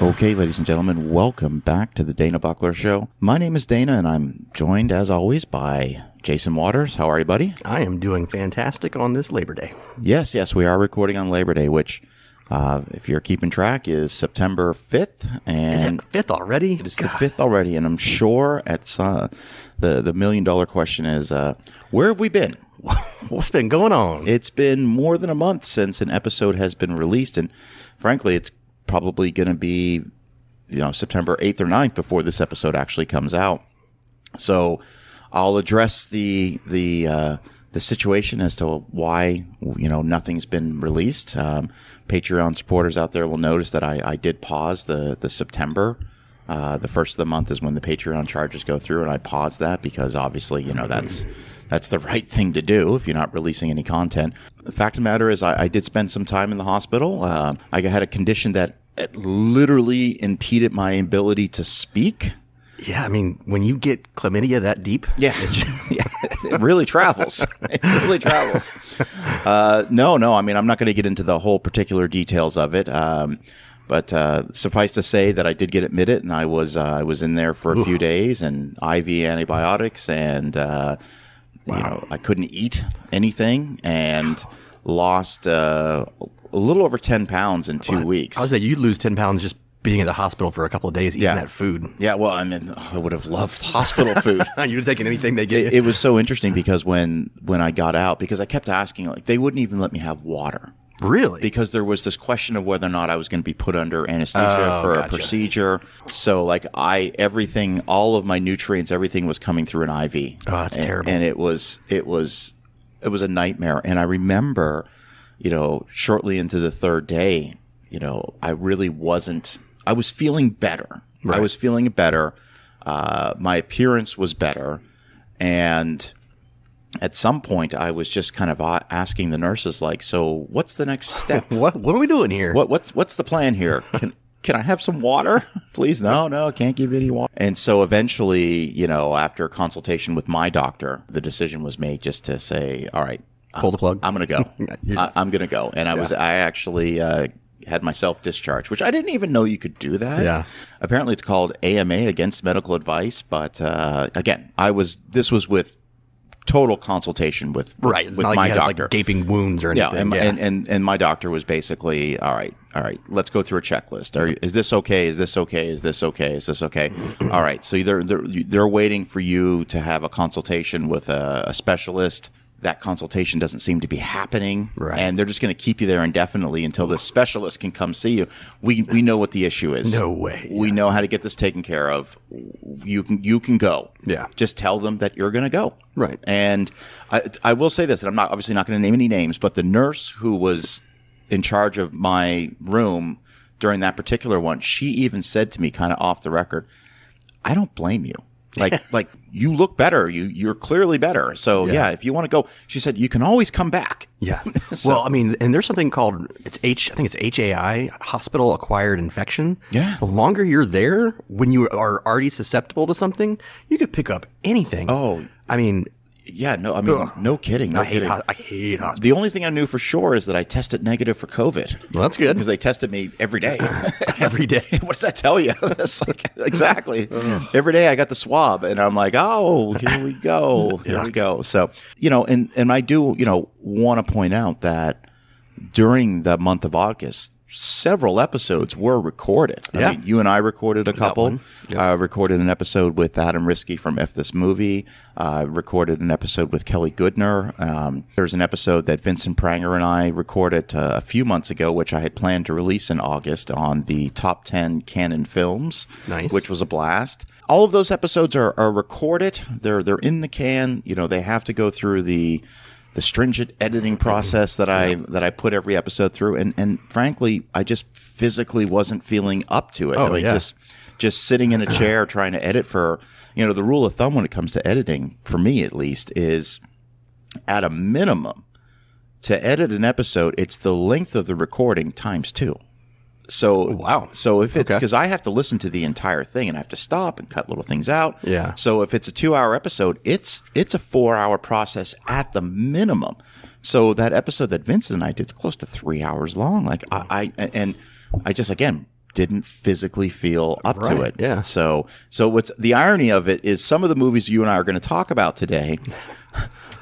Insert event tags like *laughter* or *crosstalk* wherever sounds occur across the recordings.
Okay, ladies and gentlemen, welcome back to the Dana Buckler Show. My name is Dana, and I'm joined, as always, by Jason Waters. How are you, buddy? I am doing fantastic on this Labor Day. Yes, yes, we are recording on Labor Day, which, uh, if you're keeping track, is September 5th. And Is it fifth already? It's the fifth already, and I'm sure at uh, the the million dollar question is uh, where have we been? *laughs* What's been going on? It's been more than a month since an episode has been released, and frankly, it's probably going to be you know September eighth or 9th before this episode actually comes out. So I'll address the the uh, the situation as to why you know nothing's been released. Um, Patreon supporters out there will notice that I, I did pause the the September. Uh, the first of the month is when the Patreon charges go through, and I paused that because obviously you know that's that's the *laughs* right thing to do if you're not releasing any content. The fact of the matter is, I, I did spend some time in the hospital. Uh, I had a condition that it literally impeded my ability to speak. yeah, I mean, when you get chlamydia that deep, Yeah, *laughs* yeah it really travels. *laughs* It really travels. Uh, no, no. I mean, I'm not going to get into the whole particular details of it. Um, but uh, suffice to say that I did get admitted, and I was uh, I was in there for a few days, and IV antibiotics, and uh, you know I couldn't eat anything, and *sighs* lost uh, a little over ten pounds in two weeks. I was like, you'd lose 10 pounds just being at the hospital for a couple of days eating Yeah. that food. yeah, well, I mean, I would have loved hospital food. *laughs* You'd have taken anything they gave it, you. it was so interesting because when when I got out, because I kept asking, like they wouldn't even let me have water really? because there was this question of whether or not I was going to be put under anesthesia Oh, for a procedure. So like I everything, all of my nutrients, everything was coming through an IV. Oh, that's and, terrible. And it was it was it was a nightmare. And I remember, you know, shortly into the third day, you know, I really wasn't. I was feeling better. I was feeling better. Uh, my appearance was better, and at some point, I was just kind of asking the nurses, like, "So, what's the next step? *laughs* what What are we doing here? what what's what's the plan here? Can can I have some water, *laughs* please? No, no, I can't give you any water. And so eventually, you know, after consultation with my doctor, the decision was made just to say, "All right, Pull the plug. I'm going to go. *laughs* I, I'm going to go." And I was I actually uh, had myself discharged, which I didn't even know you could do that. Yeah. Apparently, it's called AMA against medical advice. But uh, again, I was this was with total consultation with right. With like my had doctor. like gaping wounds or Yeah, anything. and, yeah. And, and and my doctor was basically, all right, all right, let's go through a checklist. Are, is this okay? Is this okay? Is this okay? Is this okay? *clears throat* all right, so they're they're they're waiting for you to have a consultation with a, a specialist. That consultation doesn't seem to be happening, Right. and they're just going to keep you there indefinitely until the specialist can come see you. We we know what the issue is. No way, We know how to get this taken care of. You can you can go. Yeah. Just tell them that you're going to go. Right. And I, I will say this, and I'm not obviously not going to name any names, but the nurse who was in charge of my room during that particular one, she even said to me, kind of off the record, "I don't blame you. *laughs* Like, like you look better. You you're clearly better. So yeah, if you want to go, she said you can always come back. *laughs* Yeah. *laughs* well, I mean, and there's something called it's H. I think it's HAI, hospital acquired infection. Yeah. The longer you're there, when you are already susceptible to something, you could pick up anything. Oh. I mean, Yeah, no, I mean, no kidding, no I hate. kidding. Ho- I hate hospitals. the only thing I knew for sure is that I tested negative for COVID Well, that's good. because they tested me every day. *laughs* Every day. *laughs* what does that tell you? *laughs* It's like, exactly. Every day I got the swab and I'm like, oh, here we go. Here we go. So, you know, and, and I do, you know, want to point out that during the month of August, several episodes were recorded. Yeah. I mean, you and I recorded a couple. Yep. Uh, recorded an episode with Adam Riske from F This Movie. Uh, recorded an episode with Kelly Goodner. Um, there's an episode that Vincent Pranger and I recorded uh, a few months ago, which I had planned to release in August on the top 10 Cannon films, Nice. which was a blast. All of those episodes are, are recorded. They're they're in the can. You know, they have to go through the the stringent editing *laughs* process that I that I put every episode through, and and frankly, I just physically wasn't feeling up to it. Oh, I mean, yeah. just just sitting in a chair *clears throat* trying to edit for you know the rule of thumb when it comes to editing for me at least is at a minimum to edit an episode it's the length of the recording times two so oh, Wow. so if it's Okay. because i have to listen to the entire thing and i have to stop and cut little things out Yeah. so if it's a two hour episode it's it's a four hour process at the minimum so that episode that vincent and i did is close to three hours long like i, I and i just again didn't physically feel up to it. yeah. So, so what's the irony of it is some of the movies you and I are going to talk about today. *laughs*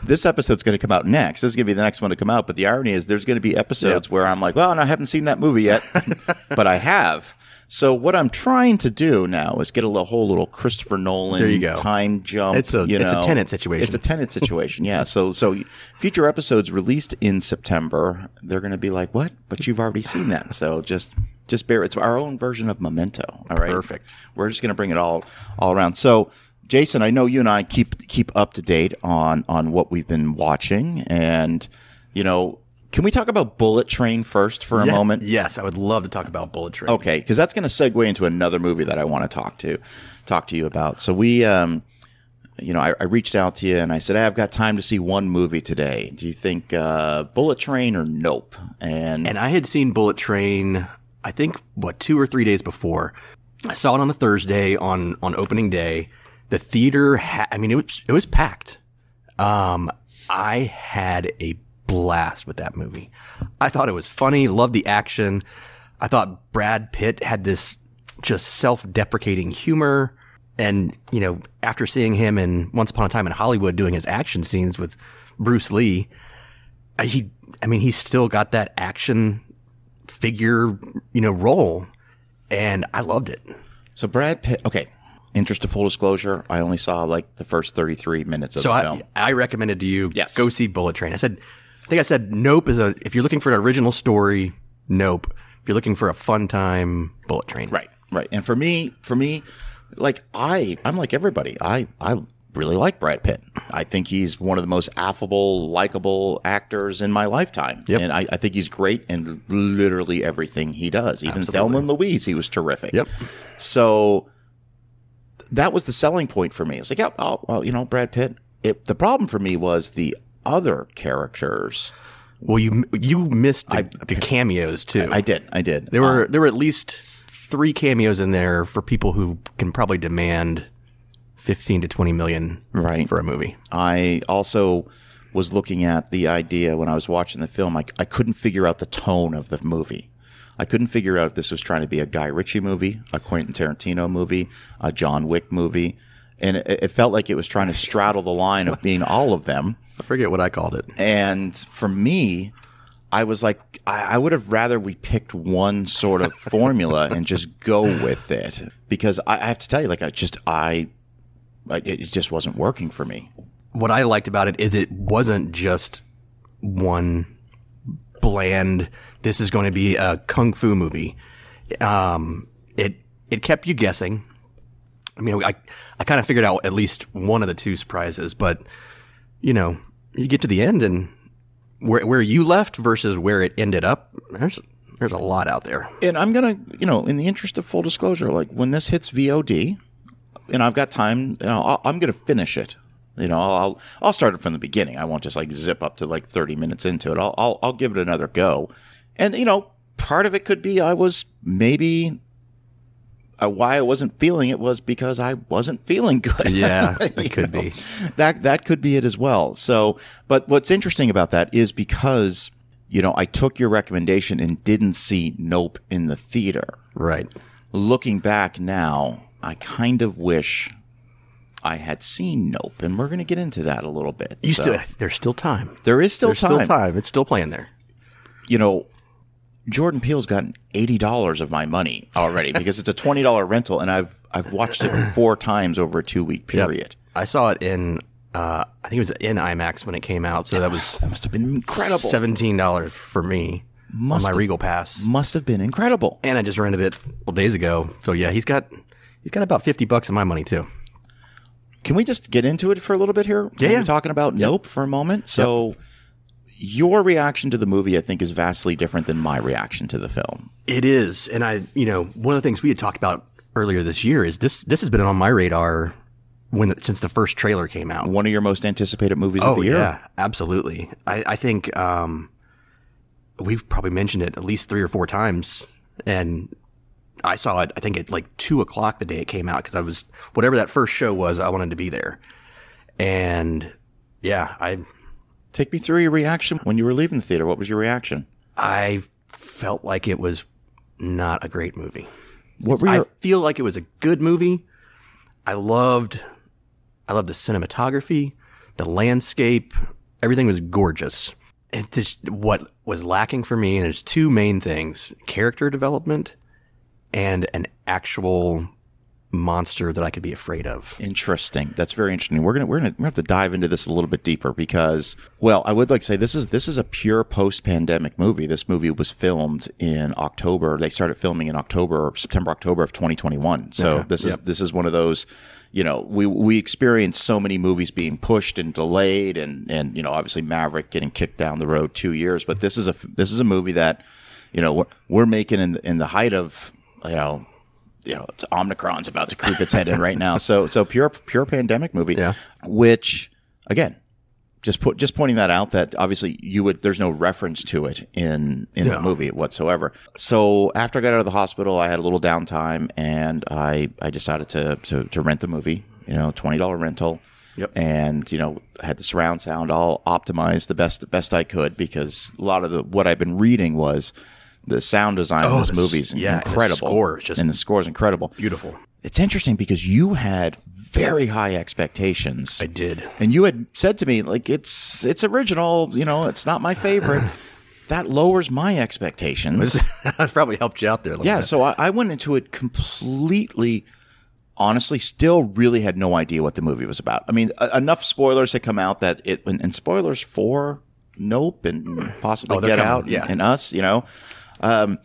This episode's going to come out next. This is going to be the next one to come out. But the irony is, there's going to be episodes where I'm like, well, and I haven't seen that movie yet, *laughs* but I have. So what I'm trying to do now is get a whole little Christopher Nolan There you go. time jump. It's a- you it's a know. Tenet situation. It's a Tenet situation. Yeah. So so future episodes released in September, they're going to be like, what? But you've already seen that. So just just bear. It's our own version of Memento. All right. Perfect. We're just going to bring it all all around. So. Jason, I know you and I keep keep up to date on on what we've been watching, and you know, can we talk about Bullet Train first for a Yeah, moment? Yes, I would love to talk about Bullet Train. Okay, because that's going to segue into another movie that I want to talk to talk to you about. So we, um, you know, I, I reached out to you and I said, hey, I've got time to see one movie today. Do you think uh, Bullet Train or Nope? And, And I had seen Bullet Train, I think, what, two or three days before. I saw it on a Thursday on, on opening day. The theater, ha- I mean, it was, it was packed. Um, I had a blast with that movie. I thought it was funny, loved the action. I thought Brad Pitt had this just self-deprecating humor. And, you know, after seeing him in Once Upon a Time in Hollywood doing his action scenes with Bruce Lee, he, I mean, he's still got that action figure, you know, role. And I loved it. so Brad Pitt, okay, interest of full disclosure, I only saw like the first 33 minutes of So the I, film. I recommended to you Yes. go see Bullet Train. I said, I think I said Nope is a if you're looking for an original story, Nope. If you're looking for a fun time, Bullet Train. Right, right. And for me, for me, like I, I'm like everybody. I, I really like Brad Pitt. I think he's one of the most affable, likable actors in my lifetime. Yep. And I, I think he's great in literally everything he does. Even Thelma and Louise, he was terrific. Yep. So that was the selling point for me. It's like, yeah, oh, well, you know, Brad Pitt. It, the problem for me was the other characters. Well, you you missed the, the cameos too. I did, I did. there were uh, there were at least three cameos in there for people who can probably demand fifteen to twenty million Right. for a movie. I also was looking at the idea when I was watching the film. I, I couldn't figure out the tone of the movie. I couldn't figure out if this was trying to be a Guy Ritchie movie, a Quentin Tarantino movie, a John Wick movie. And it, it felt like it was trying to straddle the line of being all of them. I forget what I called it. And for me, I was like, I, I would have rather we picked one sort of formula and just go with it because I, I have to tell you, like, I just, I, it just wasn't working for me. what I liked about it is it wasn't just one bland. This is going to be a kung fu movie. Um, it it kept you guessing. I mean, I I kind of figured out at least one of the two surprises, but you know, you get to the end and where where you left versus where it ended up. There's there's a lot out there. and I'm gonna, you know, in the interest of full disclosure, like when this hits VOD, and I've got time, you know, I'll, I'm gonna finish it. You know, I'll I'll start it from the beginning. I won't just like zip up to like 30 minutes into it. I'll I'll, I'll give it another go, and you know, part of it could be I was maybe. Uh, why I wasn't feeling it was because I wasn't feeling good. Yeah, *laughs* it could know, be. that that could be it as well. So, but what's interesting about that is because you know I took your recommendation and didn't see Nope in the theater. Right. Looking back now, I kind of wish I had seen Nope, and we're going to get into that a little bit. You So, still there's still time. there is still There's time. still time. It's still playing there. You know, Jordan Peele's gotten eighty dollars of my money already *laughs* because it's a twenty dollar rental, and I've I've watched it *clears throat* four times over a two week period. I saw it in uh, I think it was in IMAX when it came out, so that was That must have been incredible. seventeen dollars for me Must on my have- Regal Pass, Must have been incredible. and I just rented it a couple days ago. So yeah, he's got he's got about fifty bucks of my money too. Can we just get into it for a little bit here? Yeah, We're talking about Nope for a moment. So, your reaction to the movie, I think, is vastly different than my reaction to the film. It is, and I you know one of the things we had talked about earlier this year is this this has been on my radar when since the first trailer came out. One of your most anticipated movies of Oh the year. yeah, absolutely. I, I think um, we've probably mentioned it at least three or four times, and I saw it. I think at like two o'clock the day it came out because I was whatever that first show was. I wanted to be there, and yeah, I Take me through your reaction when you were leaving the theater. What was your reaction? I felt like it was not a great movie. What were I feel like it was a good movie. I loved, I loved the cinematography, the landscape. Everything was gorgeous. And just what was lacking for me, and there's two main things: character development and an actual monster that I could be afraid of. Interesting. That's very interesting. We're gonna we're gonna we have to dive into this a little bit deeper because, well, I would like to say this is this is a pure post pandemic movie. This movie was filmed in October. They started filming in October, September, October of 2021. So this is this is one of those. You know, we we experienced so many movies being pushed and delayed, and and you know, obviously Maverick getting kicked down the road two years. But this is a this is a movie that, you know, we're, we're making in the, in the height of you know you know, it's Omicron's about to creep its head in right now. So, so pure, pure pandemic movie. Yeah. Which, again, just put just pointing that out that obviously you would there's no reference to it in in the movie whatsoever. So after I got out of the hospital, I had a little downtime and I I decided to to, to rent the movie. You know, twenty dollar rental. Yep. And you know, I had the surround sound all optimized the best the best I could because a lot of the what I've been reading was the sound design Oh, of this movie is yeah, and the incredible. score is just- and the score is incredible. Beautiful. It's interesting because you had very high expectations. I did. And you had said to me, like, it's it's original, you know, it's not my favorite. *laughs* that lowers my expectations. *laughs* That's probably helped you out there a little yeah, bit. so I, I went into it completely honestly still really had no idea what the movie was about. I mean, a, enough spoilers had come out that it and, and spoilers for Nope and possibly Oh, Get coming, Out yeah. and Us, you know. Um,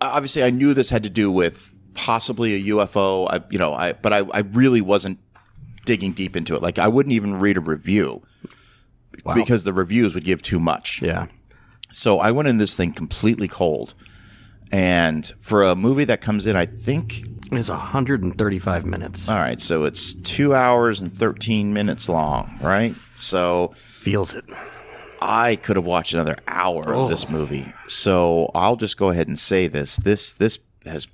obviously I knew this had to do with possibly a UFO. I, you know, I but I, I really wasn't digging deep into it. Like I wouldn't even read a review Wow. because the reviews would give too much. yeah. So I went in this thing completely cold. And for a movie that comes in, I think, It's 135 minutes. all right, so it's two hours and 13 minutes long, right? So Feels it. I could have watched another hour of this oh. movie. So I'll just go ahead and say this. This, this has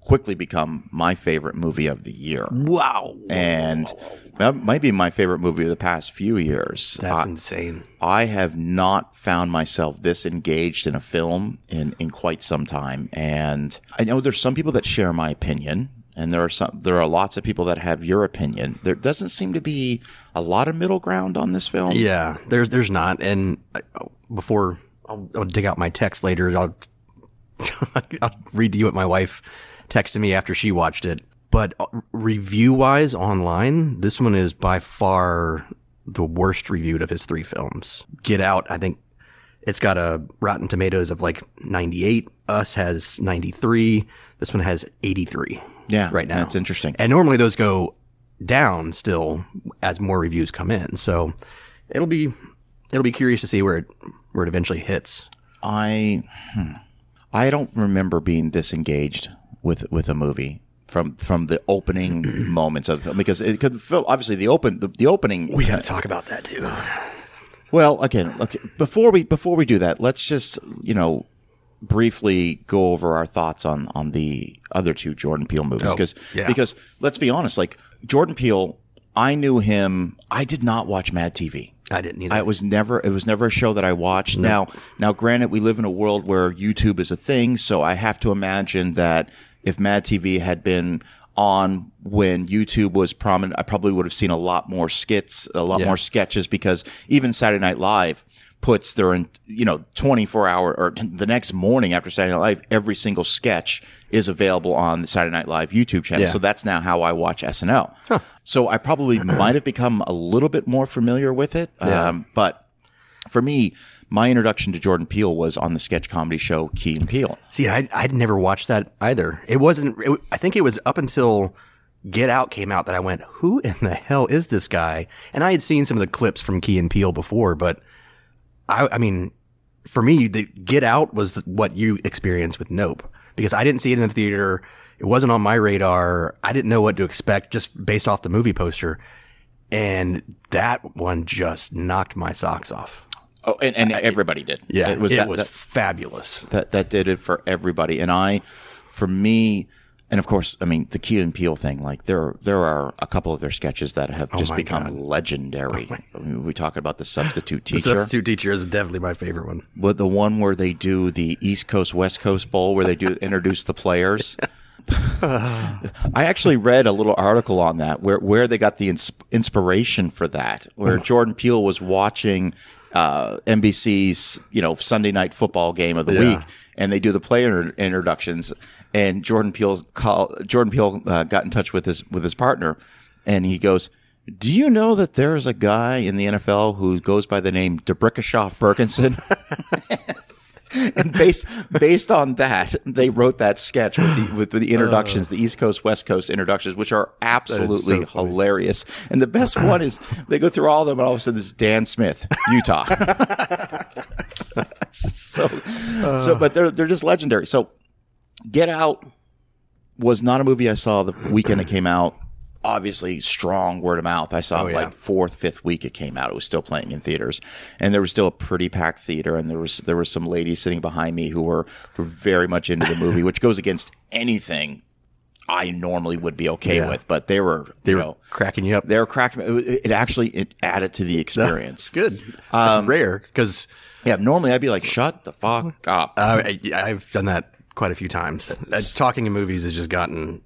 quickly become my favorite movie of the year. Wow. And that might be my favorite movie of the past few years. That's I- insane. I have not found myself this engaged in a film in, in quite some time. And I know there's some people that share my opinion, and there are some there are lots of people that have your opinion. There doesn't seem to be a lot of middle ground on this film. Yeah, there's there's not. And before I'll, I'll dig out my text later, I'll *laughs* I'll read to you what my wife texted me after she watched it. But uh, review wise online, this one is by far the worst reviewed of his three films. Get Out, I think it's got a Rotten Tomatoes of like 98. Us has 93. This one has 83. Yeah, right now. that's interesting. And normally those go down still as more reviews come in. So it'll be it'll be curious to see where it where it eventually hits. I hmm, I don't remember being disengaged with with a movie from from the opening *clears throat* moments of the film because it could obviously the open the, the opening We got to talk about that too. Well, again, okay. Before we before we do that, let's just you know briefly go over our thoughts on on the other two Jordan Peele movies oh, because yeah. because let's be honest, like Jordan Peele, I knew him. I did not watch Mad TV. I didn't either. I was never it was never a show that I watched. Now now granted we live in a world where YouTube is a thing, so I have to imagine that if Mad TV had been on when YouTube was prominent, I probably would have seen a lot more skits, a lot Yeah. more sketches because even Saturday Night Live puts their you know 24 hour or t- the next morning after Saturday Night Live every single sketch is available on the Saturday Night Live YouTube channel. Yeah. So that's now how I watch SNL. So I probably *clears throat* might have become a little bit more familiar with it. Yeah. Um, but for me, my introduction to Jordan Peele was on the sketch comedy show Key and Peele. See, I I'd never watched that either. It wasn't. It, I think it was up until Get Out came out that I went, "Who in the hell is this guy?" And I had seen some of the clips from Key and Peele before, but I, I mean, for me, the Get Out was what you experienced with Nope because I didn't see it in the theater. It wasn't on my radar. I didn't know what to expect just based off the movie poster, and that one just knocked my socks off. Oh, and, and everybody did. Yeah, it was that, was that, fabulous. that that did it for everybody. And I, for me, and of course, I mean the Key and Peele thing. Like there, there are a couple of their sketches that have oh just Oh my become God. Oh legendary. I mean, we talk about the substitute teacher. The substitute teacher is definitely my favorite one. but the one where they do the East Coast West Coast Bowl, where they do *laughs* introduce the players. I actually read a little article on that where where they got the ins- inspiration for that, where oh. Jordan Peele was watching uh, NBC's you know Sunday night football game of the Yeah. week, and they do the player introductions, and Jordan Peele's call Jordan Peele uh, got in touch with his with his partner, and he goes. Do you know that there's a guy in the NFL who goes by the name D'Brickashaw Ferguson? *laughs* *laughs* and based based on that, they wrote that sketch with the with the introductions, the East Coast West Coast introductions, which are absolutely so hilarious. And the best one is they go through all of them, and all of a sudden, there's Dan Smith, Utah. *laughs* *laughs* so, so, but they're they're just legendary. So, Get Out was not a movie I saw the weekend it came out. Obviously, strong word of mouth. I saw Oh, it yeah. like fourth, fifth week it came out. It was still playing in theaters, and there was still a pretty packed theater. And there was there were some ladies sitting behind me who were were very much into the movie, which goes against anything I normally would be okay Yeah. with. But they were, They you were know, cracking you up. they were cracking. It, it actually it added to the *laughs* experience. It's good. Um, it's rare because Yeah, normally I'd be like, "Shut the fuck up." uh, I, I've done that quite a few times. Uh, talking in movies has just gotten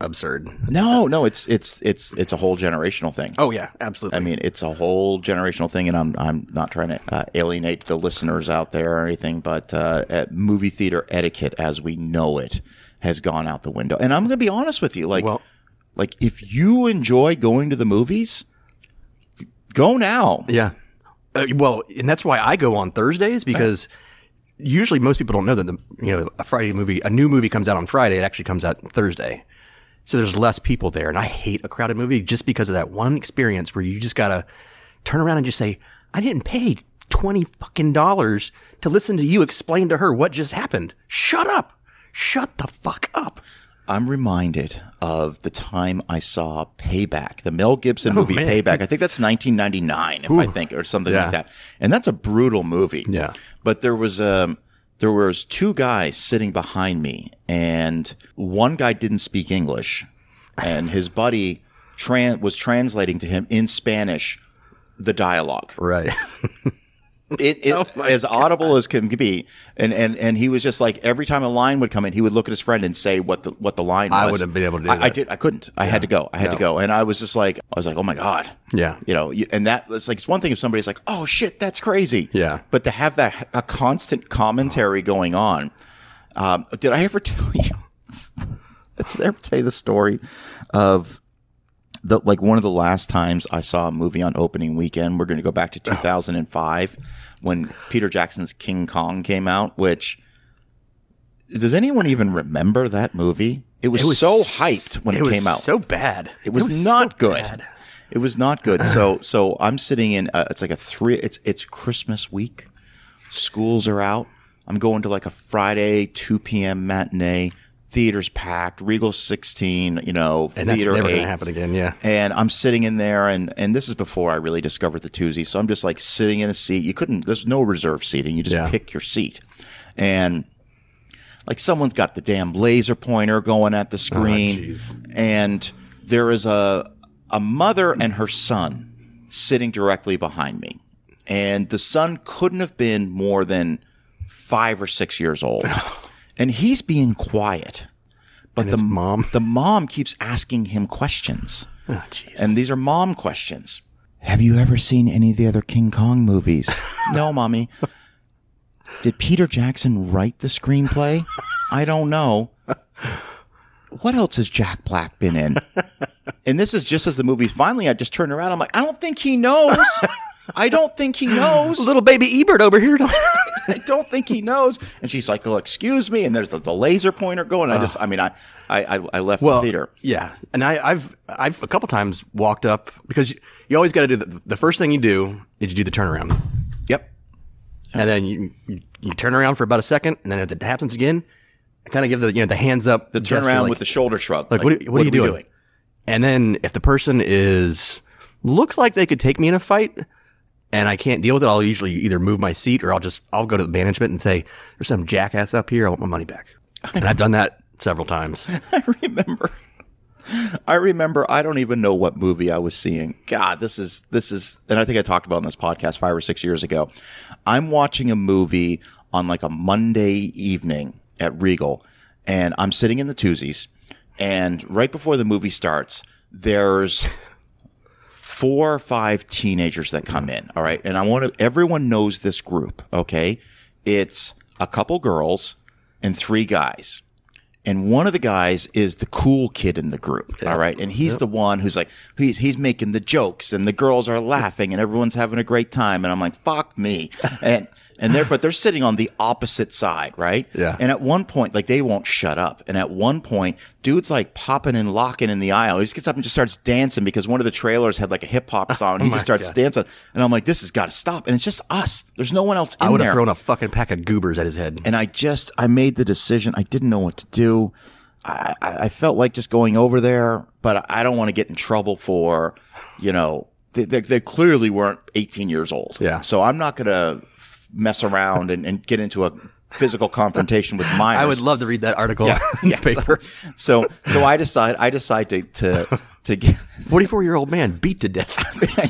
absurd. no, no, it's it's it's it's a whole generational thing. Oh yeah, absolutely. I mean, it's a whole generational thing, and I'm I'm not trying to uh, alienate the listeners out there or anything, but uh, movie theater etiquette as we know it has gone out the window. And I'm going to be honest with you, like, Well- like if you enjoy going to the movies, go now. Yeah. Uh, well, and that's why I go on Thursdays because usually most people don't know that the you know a Friday movie, a new movie comes out on Friday. It actually comes out Thursday, so there's less people there. And I hate a crowded movie just because of that one experience where you just gotta turn around and just say, "I didn't pay twenty fucking dollars to listen to you explain to her what just happened. Shut up, shut the fuck up." I'm reminded of the time I saw Payback, the Mel Gibson movie Oh. Payback. I think that's 1999, if I think, or something Yeah. like that. And that's a brutal movie. Yeah. But there was um, there was two guys sitting behind me, and one guy didn't speak English, and his buddy was translating to him in Spanish the dialogue Right. *laughs* it, it *laughs* Oh as audible as can be. And, and and he was just like every time a line would come in he would look at his friend and say what the what the line was. I wouldn't be able to do I, I did i couldn't. I had to go. I had to go. And i was just like i was like oh my god. Yeah. you know you, and that it's like it's one thing if somebody's like oh shit that's crazy. Yeah. but to have that a constant commentary going on um, did i ever tell you *laughs* did i ever tell you the story of the like one of the last times I saw a movie on opening weekend. We're going to go back to 2005 when Peter Jackson's King Kong came out. Which does anyone even remember that movie? It was, It was so hyped when it, was came out. So bad. it was, so not good. bad. It was not good. So *sighs* so I'm sitting in. Uh, it's like a three. It's it's Christmas week. Schools are out. I'm going to like a Friday 2 p.m. matinee. Theater's packed. Regal 16. You know, And that's theater never gonna happen again. Yeah. and I'm sitting in there, and and this is before I really discovered the twosy. So I'm just like sitting in a seat. You couldn't. There's no reserve seating. You just Yeah. pick your seat, and like someone's got the damn laser pointer going at the oh, screen, jeez. and there is a a mother and her son sitting directly behind me, and the son couldn't have been more than five or six years old, *laughs* and he's being quiet. But the mom? the mom keeps asking him questions. Oh. And these are mom questions. Have you ever seen any of the other King Kong movies? *laughs* no, mommy. Did Peter Jackson write the screenplay? I don't know. What else has Jack Black been in? *laughs* And this is just as the movie's finally, I just turned around. I'm like, I don't think he knows. *laughs* I don't think he knows. *gasps* Little baby Ebert over here. I don't think he knows. And she's like, well, excuse me. And there's the, the laser pointer going. I just, I mean, I, I, I- left the theater. Yeah, and I, I've I've a couple times walked up because you, you always got to do the, the first thing you do is you do the turnaround, Yep. and then you, you you turn around for about a second, and then if it happens again, I kind of give the you know the hands up, The turnaround like- with the shoulder shrug. like, what, what, are you we doing? And then if the person is looks like they could take me in a fight, and I can't deal with it, I'll usually either move my seat or I'll just I'll go to the management and say, "There's some jackass up here. I want my money back." And I've done that several times. *laughs* I remember. I remember. I don't even know what movie I was seeing. God, this is this is, and I think I talked about in this podcast five or six years ago. I'm watching a movie on like a Monday evening at Regal, and I'm sitting in the twosies, and right before the movie starts, there's four or five teenagers that come in. All right. And I want to, everyone knows this group. Okay. It's a couple girls and three guys. And one of the guys is the cool kid in the group. All right. And he's the one who's like, he's, he's making the jokes and the girls are laughing and everyone's having a great time. And I'm like, fuck me. *laughs* And, and they're, *laughs* but they're sitting on the opposite side, right? Yeah. And at one point, like they won't shut up. And at one point, dude's like popping and locking in the aisle. He just gets up and just starts dancing because one of the trailers had like a hip hop oh song. and He just starts God. dancing. And I'm like, this has got to stop. And it's just us. There's no one else in I would have thrown a fucking pack of goobers at his head. and I just, I made the decision. I didn't know what to do. I, I I felt like just going over there, but I don't want to get in trouble for, you know, they, they, they clearly weren't 18 years old. Yeah. So I'm not going to mess around and, and get into a physical confrontation with minors. I would love to read that article Yeah, in yeah. the paper. So, so I decide, I decide to, to, to get, *laughs* 44 year old man beat to death. *laughs*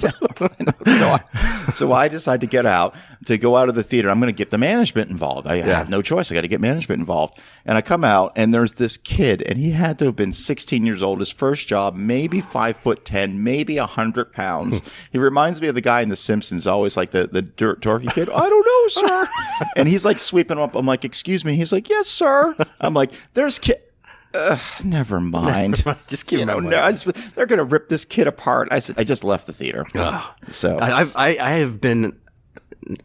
so I, so I decide to get out to go out of the theater. I'm going to get the management involved. I have no choice. I got to get management involved. And I come out and there's this kid and he had to have been 16 years old. His first job, maybe five foot 10, maybe a hundred pounds. he reminds me of the guy in The Simpsons, always like the, the dir- dorky kid. I don't know, sir. *laughs* and he's like sweeping him up. I'm like, excuse me. He's like, yes, sir. I'm like, there's kid. Ugh, never *laughs* mind. Just give you him know, no, I just, they're going to rip this kid apart. I said, I just left the theater. So I, I've, I, I have been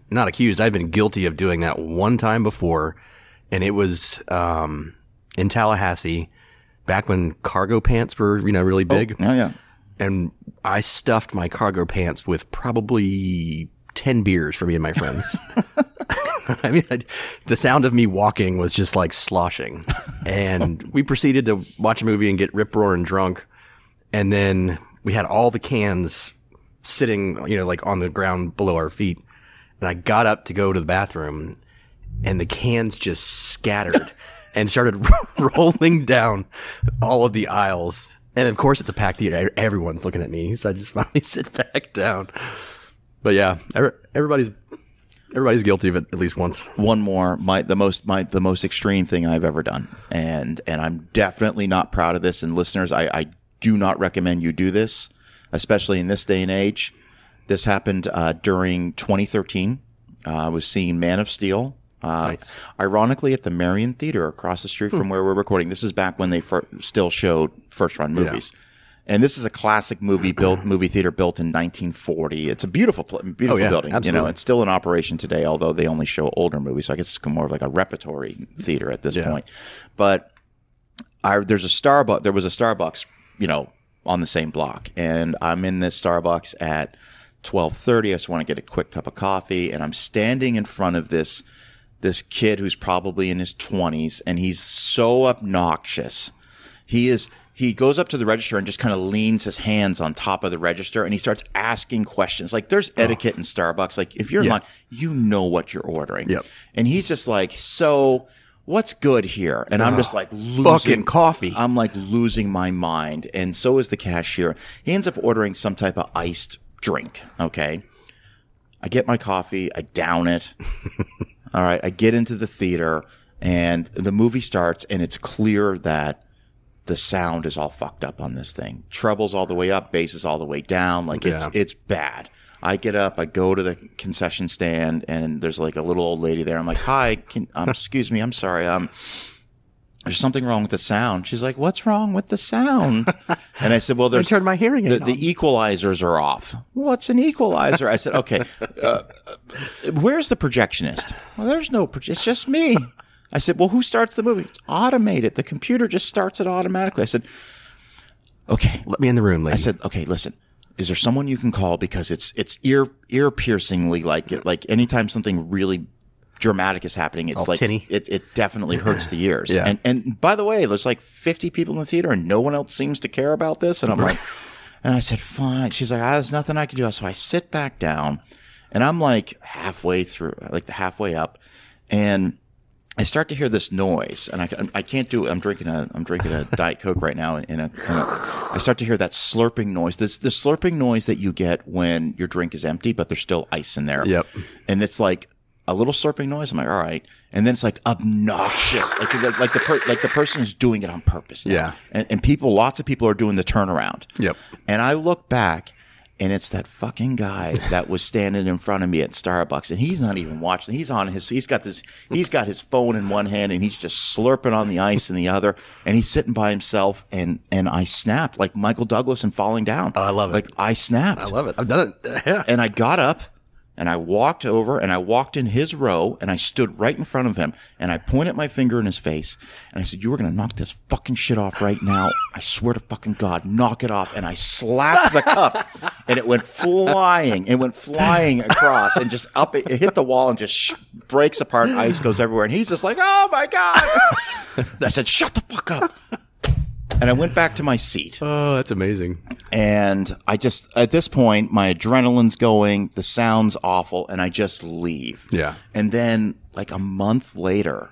not accused. I've been guilty of doing that one time before, and it was um, in Tallahassee, back when cargo pants were you know really big, Oh yeah. and I stuffed my cargo pants with probably ten beers for me and my friends. *laughs* *laughs* I mean, I, the sound of me walking was just like sloshing, and *laughs* we proceeded to watch a movie and get rip roaring drunk, and then we had all the cans sitting, you know, like on the ground below our feet. And I got up to go to the bathroom and the cans just scattered *laughs* and started rolling down all of the aisles. And of course, it's a packed theater. Everyone's looking at me. So I just finally sit back down. But yeah, everybody's, everybody's guilty of it at least once. One more, my the most my the most extreme thing I've ever done, and and I'm definitely not proud of this. And listeners, I, I do not recommend you do this, especially in this day and age. This happened uh, during 2013. Uh, I was seeing Man of Steel. Uh, Ironically, at the Marion Theater across the street from where we're recording. This is back when they fir- still showed first run movies. And this is a classic movie built *clears throat* movie theater built in 1940. It's a beautiful, beautiful Oh, yeah, building. You know, it's still in operation today, although they only show older movies. So I guess it's more of like a repertory theater at this Yeah. point. But I, there's a Starbucks. There was a Starbucks, you know, on the same block, and I'm in this Starbucks at 12:30. I just want to get a quick cup of coffee, and I'm standing in front of this this kid who's probably in his 20s, and he's so obnoxious. He is. He goes up to the register and just kind of leans his hands on top of the register and he starts asking questions. Like there's etiquette in Starbucks. Like if you're in Yeah. line, you know what you're ordering. Yep. And he's just like, so what's good here? And I'm just like losing Fucking coffee. I'm like losing my mind. And so is the cashier. He ends up ordering some type of iced drink. Okay. I get my coffee, I down it. *laughs* All right. I get into the theater and the movie starts and it's clear that the sound is all fucked up on this thing. Treble's all the way up, bass is all the way down. Like it's Yeah. it's bad. I get up, I go to the concession stand, and there's like a little old lady there. I'm like, "Hi, can, um, excuse me, I'm sorry. Um, there's something wrong with the sound." She's like, "What's wrong with the sound?" *laughs* And I said, "Well, I there's turned my hearing the, the equalizers are off. What's an equalizer? I said, okay. Uh, where's the projectionist? Well, there's no. Proje- it's just me. I said, well, who starts the movie? It's automated. The computer just starts it automatically. I said, okay. Let me in the room, lady. I said, okay, listen. Is there someone you can call because it's it's ear ear piercingly like it like anytime something really dramatic is happening, it's all like tinny. it it definitely hurts the ears. Yeah. And and by the way, there's like 50 people in the theater and no one else seems to care about this. And I'm like, *laughs* and I said, fine. She's like, ah, there's nothing I can do. So I sit back down, and I'm like halfway through, like the halfway up, and I start to hear this noise, and I, I can't do. I'm drinking a I'm drinking a *laughs* diet coke right now, and, a, and a, I start to hear that slurping noise. This the slurping noise that you get when your drink is empty, but there's still ice in there. Yep. and it's like a little slurping noise. I'm like, all right, and then it's like obnoxious, like like, like the per, like the person is doing it on purpose. now. Yeah. and, and people, lots of people are doing the turnaround. Yep. And I look back and it's that fucking guy that was standing in front of me at Starbucks and he's not even watching. He's on his he's got this he's got his phone in one hand and he's just slurping on the ice in the other and he's sitting by himself and and I snapped like Michael Douglas and falling down. Oh, I love it. Like I snapped. I love it. I've done it. *laughs* Yeah. And I got up and I walked over and I walked in his row and I stood right in front of him and I pointed my finger in his face and I said, You were going to knock this fucking shit off right now. I swear to fucking God, knock it off. And I slapped the cup and it went flying. It went flying across and just up. It, it hit the wall and just sh- breaks apart. Ice goes everywhere. And he's just like, Oh my God. *laughs* I said, Shut the fuck up. And I went back to my seat. Oh, that's amazing. And I just, at this point, my adrenaline's going, the sound's awful, and I just leave. Yeah. And then, like a month later,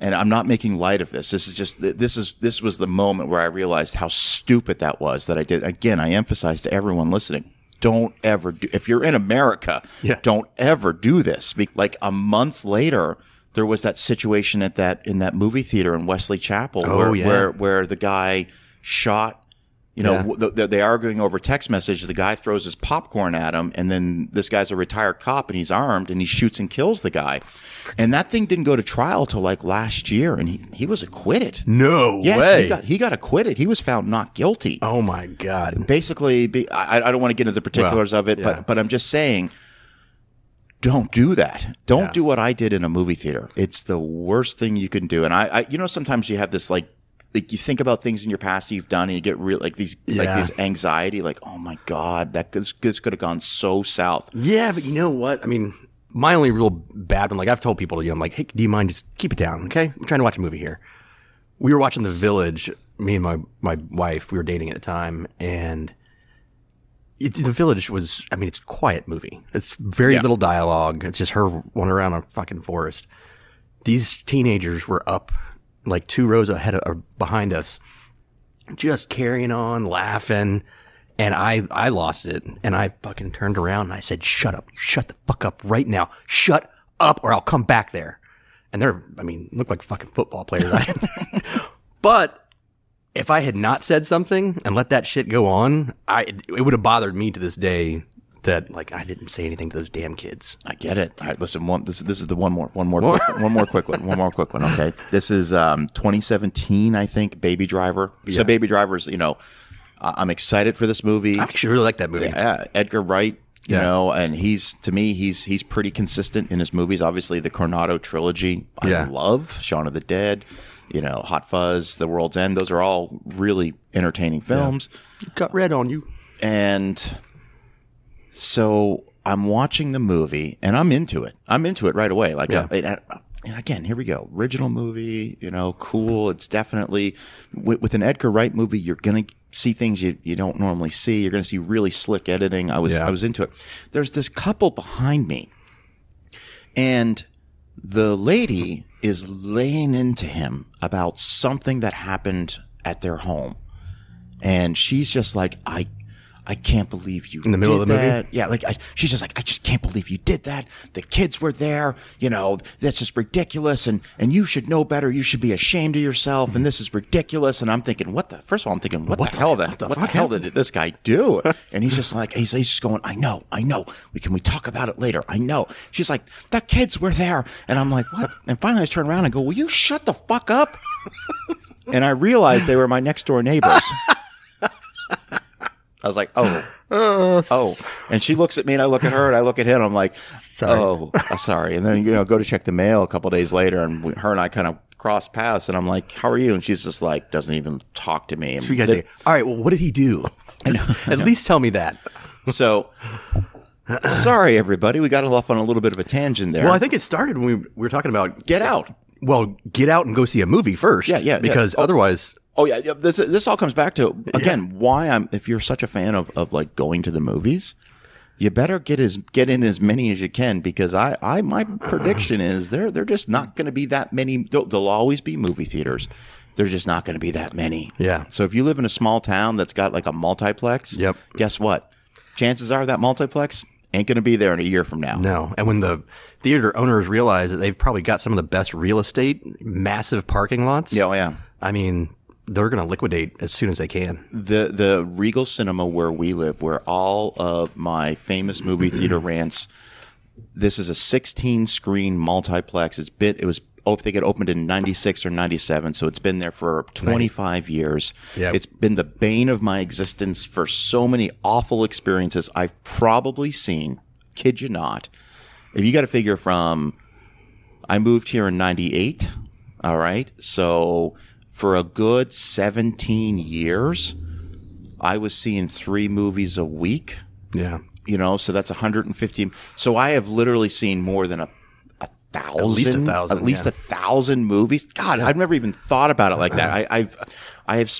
and I'm not making light of this. This is just, this is, this was the moment where I realized how stupid that was that I did. Again, I emphasize to everyone listening. Don't ever do, if you're in America, Yeah. don't ever do this. Like a month later, there was that situation at that, in that movie theater in Wesley Chapel Oh, where, yeah. where, where the guy shot you know, Yeah. they're arguing over text message. The guy throws his popcorn at him, and then this guy's a retired cop, and he's armed, and he shoots and kills the guy. And that thing didn't go to trial till like last year, and he, he was acquitted. No Yes, way. he got he got acquitted. He was found not guilty. oh my god. Basically, be, I, I don't want to get into the particulars Well, of it, yeah. but but I'm just saying, don't do that. Don't Yeah. do what I did in a movie theater. It's the worst thing you can do. And I, I you know, sometimes you have this like. Like you think about things in your past you've done, and you get real like these like this anxiety, like oh my god, that could, this could have gone so south. Yeah, but you know what? I mean, my only real bad one, like I've told people, you know, I'm like, hey, do you mind just keep it down, okay? I'm trying to watch a movie here. We were watching The Village, me and my my wife, we were dating at the time, and it, The Village was, I mean, it's a quiet movie. It's very Yeah. little dialogue. It's just her wandering around a fucking forest. These teenagers were up like two rows ahead of, or behind us, just carrying on, laughing. And I, I lost it. And I fucking turned around and I said, shut up. You shut the fuck up right now. Shut up or I'll come back there. And they're, I mean, look like fucking football players. *laughs* but if I had not said something and let that shit go on, I, it would have bothered me to this day that like I didn't say anything to those damn kids. I get it. All right, listen. One, this this is the one more, one more, quick, one more quick one, one more quick one. Okay, *laughs* this is um 2017, I think. Baby Driver. So Baby Driver's, you know, I'm excited for this movie. I actually really like that movie. Yeah, Edgar Wright. You Yeah. know, and he's to me, he's he's pretty consistent in his movies. Obviously, the Cornetto trilogy, I Yeah. love. Shaun of the Dead, you know, Hot Fuzz, The World's End. Those are all really entertaining films. Got red on you. And so I'm watching the movie and I'm into it. I'm into it right away. Like, Yeah. uh, and, and again, here we go. Original movie, you know, cool. It's definitely with, with an Edgar Wright movie, you're going to see things you, you don't normally see. You're going to see really slick editing. I was, Yeah. I was into it. There's this couple behind me and the lady is laying into him about something that happened at their home. And she's just like, I, I can't believe you In the middle did of the movie? that. Yeah, like I, she's just like, I just can't believe you did that. The kids were there. You know, that's just ridiculous. And and you should know better. You should be ashamed of yourself. And this is ridiculous. And I'm thinking, what the? First of all, I'm thinking, what, the, hell? That what the, hell did this guy do? *laughs* And he's just like, he's, he's just going, I know, I know. We can we talk about it later? I know. She's like, the kids were there. And I'm like, what? And finally, I turn around and go, will you shut the fuck up? *laughs* and I realized they were my next door neighbors. *laughs* I was like, oh, *laughs* oh. And she looks at me and I look at her and I look at him. I'm like, oh, uh, sorry. And then, you know, go to check the mail a couple days later and we, her and I kind of cross paths and I'm like, how are you? And she's just like, doesn't even talk to me. And You guys say, all right, well, what did he do? *laughs* *laughs* At least tell me that. so, sorry, everybody. We got off on a little bit of a tangent there. Well, I think it started when we, we were talking about Get out. Well, get out and go see a movie first. Yeah, yeah, yeah. Because Oh. otherwise, Oh yeah, yeah, this this all comes back to again why I'm if you're such a fan of of like going to the movies, you better get as get in as many as you can because I, I my prediction *sighs* is there they're just not going to be that many. There'll, there'll always be movie theaters. There's just not going to be that many. Yeah. So if you live in a small town that's got like a multiplex, Yep. Guess what? Chances are that multiplex ain't going to be there in a year from now. No. And when the theater owners realize that they've probably got some of the best real estate, massive parking lots, Yeah, oh, yeah. I mean, they're going to liquidate as soon as they can. the the Regal Cinema where we live, where all of my famous movie *clears throat* theater rants. This is a 16 screen multiplex. It's been it was oh, I think it opened in 96 or 97, so it's been there for 25 years. Yeah. It's been the bane of my existence for so many awful experiences I've probably seen. Kid you not. If you got to figure from I moved here in 98. All right. So for a good 17 years, I was seeing three movies a week, Yeah. you know, so that's 150. So I have literally seen more than a, a thousand, least a thousand, at least yeah. a thousand movies. God, I've never even thought about it like that. Uh-huh. I, I've, I have,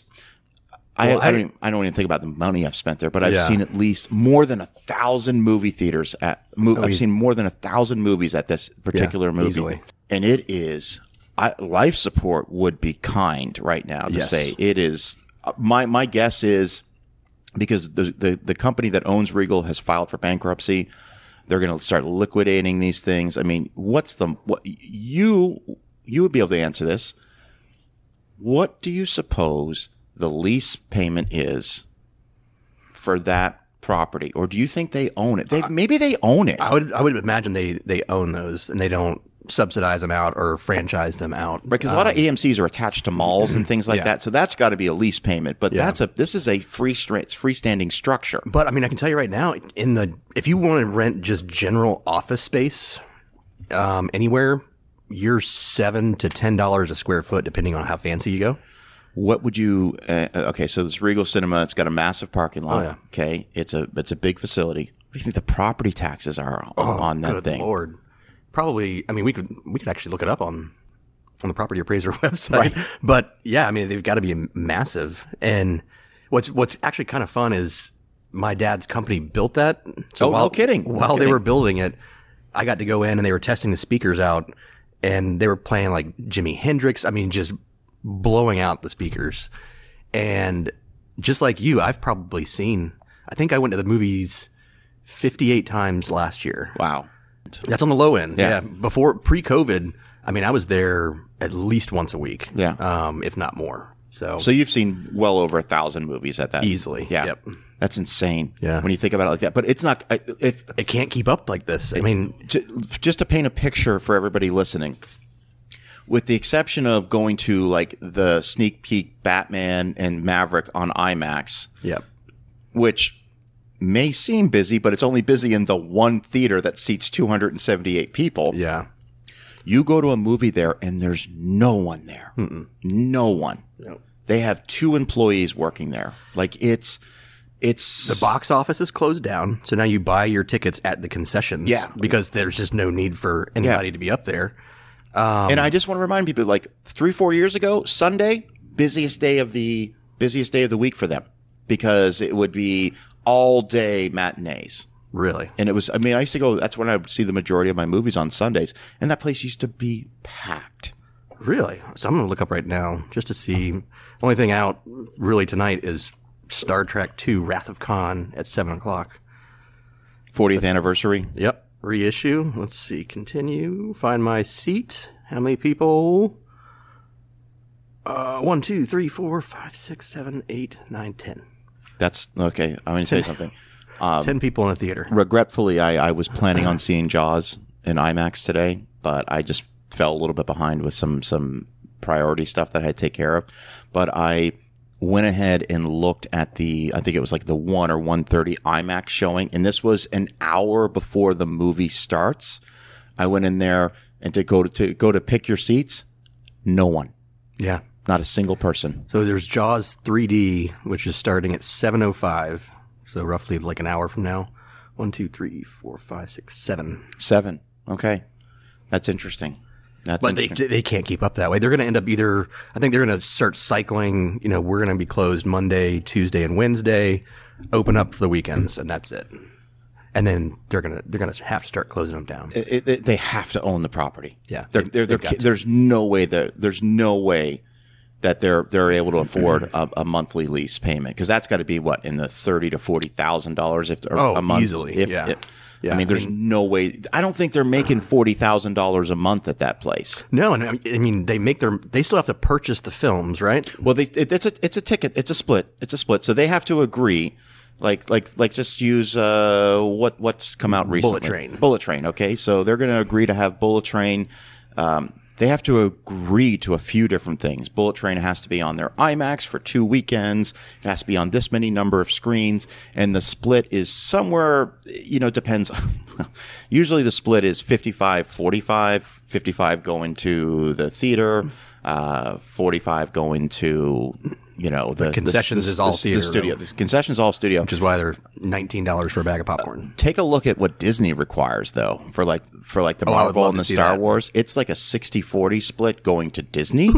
I, Well, I, don't even, I don't even think about the money I've spent there, but I've Yeah. seen at least more than a thousand movie theaters at. Mo- oh, I've seen more than a thousand movies at this particular movie, easily. and it is. I, life support would be kind right now to Yes. say it is. uh, My my guess is because the, the the company that owns Regal has filed for bankruptcy. They're going to start liquidating these things. I mean, what's the what you you would be able to answer this? What do you suppose the lease payment is for that property, or do you think they own it? They maybe they own it. I would I would imagine they they own those and they don't subsidize them out or franchise them out. Because a lot of AMC's are attached to malls and things like Yeah. that, so that's got to be a lease payment. But that's a this is a free freestanding structure. But I mean, I can tell you right now, in the if you want to rent just general office space um, anywhere, you're seven to ten dollars a square foot, depending on how fancy you go. What would you? Uh, okay, so this Regal Cinema, it's got a massive parking lot. Oh, yeah. Okay, it's a it's a big facility. What do you think the property taxes are on, on that Oh, thing? lord, probably. I mean, we could we could actually look it up on on the property appraiser *laughs* website. But yeah, I mean, they've got to be massive. And what's what's actually kind of fun is my dad's company built that. So Oh, no while, kidding. No While they kidding. were building it, I got to go in and they were testing the speakers out, and they were playing like Jimi Hendrix. I mean, just blowing out the speakers. And just like you, I've probably seen. I think I went to the movies fifty-eight times last year. Wow. That's on the low end. Yeah. Yeah. Before pre-COVID, I mean, I was there at least once a week. Yeah. Um, if not more. So, So you've seen well over a thousand movies at that Easily. Yeah, Yep. that's insane. Yeah. when you think about it like that. But it's not. If it can't keep up like this. I mean, just to paint a picture for everybody listening, with the exception of going to like the sneak peek Batman and Maverick on IMAX, yep. which may seem busy, but it's only busy in the one theater that seats 278 people. Yeah. You go to a movie there and there's no one there. No one. Yep. They have two employees working there. Like it's, it's The box office is closed down. So now you buy your tickets at the concessions. Yeah. Because there's just no need for anybody to be up there. Um, and I just want to remind people, like three, four years ago, Sunday, busiest day of the busiest day of the week for them because it would be all day matinees. Really. And it was, I mean, I used to go, that's when I would see the majority of my movies on Sundays. And that place used to be packed. Really? So I'm going to look up right now just to see. The Only thing out really tonight is Star Trek II Wrath of Khan at 7 o'clock. 40th anniversary. Yep. Reissue. Let's see. Continue. Find my seat. How many people? Uh, one, two, three, four, five, six, seven, eight, nine, ten. That's okay. I'm going to say something. *laughs* Um, Ten people in a theater. Regretfully, I, I was planning on seeing Jaws in IMAX today, but I just fell a little bit behind with some some priority stuff that I had to take care of. But I went ahead and looked at the I think it was like the one or one thirty IMAX showing, and this was an hour before the movie starts. I went in there and to go to, to go to pick your seats, no one, Yeah. Not a single person. So there's Jaws 3D, which is starting at 7:05. So roughly like an hour from now. One, two, three, four, five, six, seven. Seven. Okay, that's interesting. That's But they interesting. they can't keep up that way. They're going to end up either. I think they're going to start cycling. You know, we're going to be closed Monday, Tuesday, and Wednesday. Open up for the weekends, and that's it. and then they're gonna they're gonna have to start closing them down. It, it, they have to own the property. Yeah, they're, they- they're, they're, there's no way that there's no way that they're they're able to afford a, a monthly lease payment because that's got to be what in the thirty to forty thousand dollars if Oh, a month easily, If, yeah. if- Yeah, I mean, I there's no way. I don't think they're making forty thousand dollars a month at that place. No, and I I mean they make their they still have to purchase the films, right? Well, they, it, it's a it's a ticket. It's a split. It's a split. So they have to agree. Like like like just use uh what what's come out recently. Bullet Train. Bullet Train. Okay, so they're going to agree to have Bullet Train. Um, they have to agree to a few different things. Bullet Train has to be on their IMAX for two weekends. It has to be on this many number of screens, and the split is somewhere. You know, depends. *laughs* Usually, the split is 55 45 55 going to the theater, uh, 45 going to, you know, the, concessions the, is all the, theater, The studio. though. The concessions all studio. Which is why they're nineteen dollars for a bag of popcorn. Uh, take a look at what Disney requires though for like for like the Oh, Marvel and the Star that. Wars. It's like a 60-40 split going to Disney,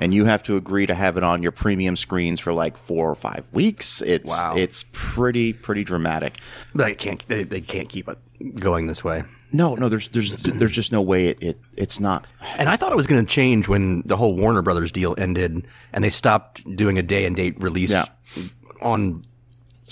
and you have to agree to have it on your premium screens for like four or five weeks. It's Wow. it's pretty pretty dramatic. But they can't they, they can't keep it going this way. No, no, there's there's there's just no way it, it it's not. And I thought it was going to change when the whole Warner Brothers deal ended and they stopped doing a day and date release Yeah. on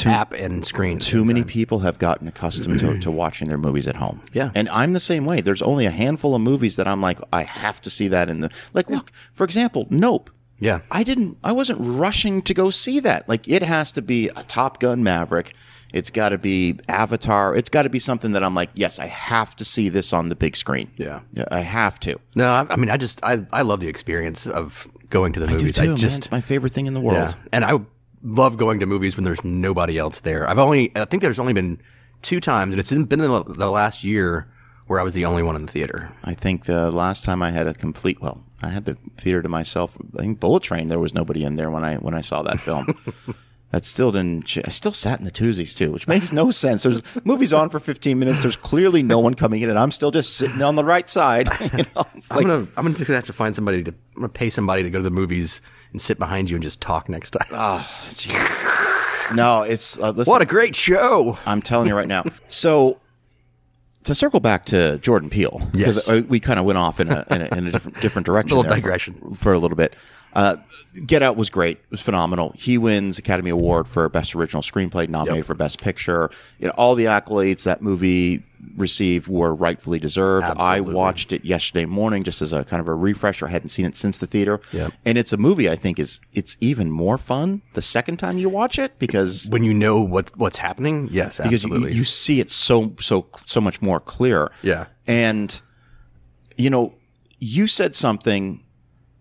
app and screen. Too many people have gotten accustomed to, to watching their movies at home. Yeah. And I'm the same way. There's only a handful of movies that I'm like, I have to see that in the like look, for example, Nope. Yeah. I didn't I wasn't rushing to go see that. Like it has to be a Top Gun Maverick. It's got to be Avatar. It's got to be something that I'm like, yes, I have to see this on the big screen. Yeah. Yeah, I have to. No, I, I mean, I just I, I love the experience of going to the movies. I too, man. just It's my favorite thing in the world. yeah, and I love going to movies when there's nobody else there. I've only I think there's only been two times, and it's been in the, the last year where I was the only one in the theater. I think the last time I had a complete well, I had the theater to myself. I think Bullet Train there was nobody in there when I when I saw that film. *laughs* that still didn't. I still sat in the twosies too, which makes no sense. There's *laughs* movies on for 15 minutes. There's clearly no one coming in, and I'm still just sitting on the right side. *laughs* You know, I'm like, gonna I'm gonna just have to find somebody to I'm gonna pay somebody to go to the movies and sit behind you and just talk next time. oh, Jesus. No, it's uh, listen, what a great show! I'm telling you right now. So to circle back to Jordan Peele, because uh, we kind of went off in a, in a, in a different different *laughs* direction. Little there for- digression. for, a little bit. Uh, Get Out was great. It was phenomenal. He wins Academy Award for Best Original Screenplay, nominated Yep. for Best Picture. You know, all the accolades that movie received were rightfully deserved. I watched it yesterday morning just as a kind of a refresher. I hadn't seen it since the theater. Yep. And it's a movie I think is it's even more fun the second time you watch it because When you know what what's happening, yes, because you, absolutely. you see it so so so much more clear. Yeah. And you know, you said something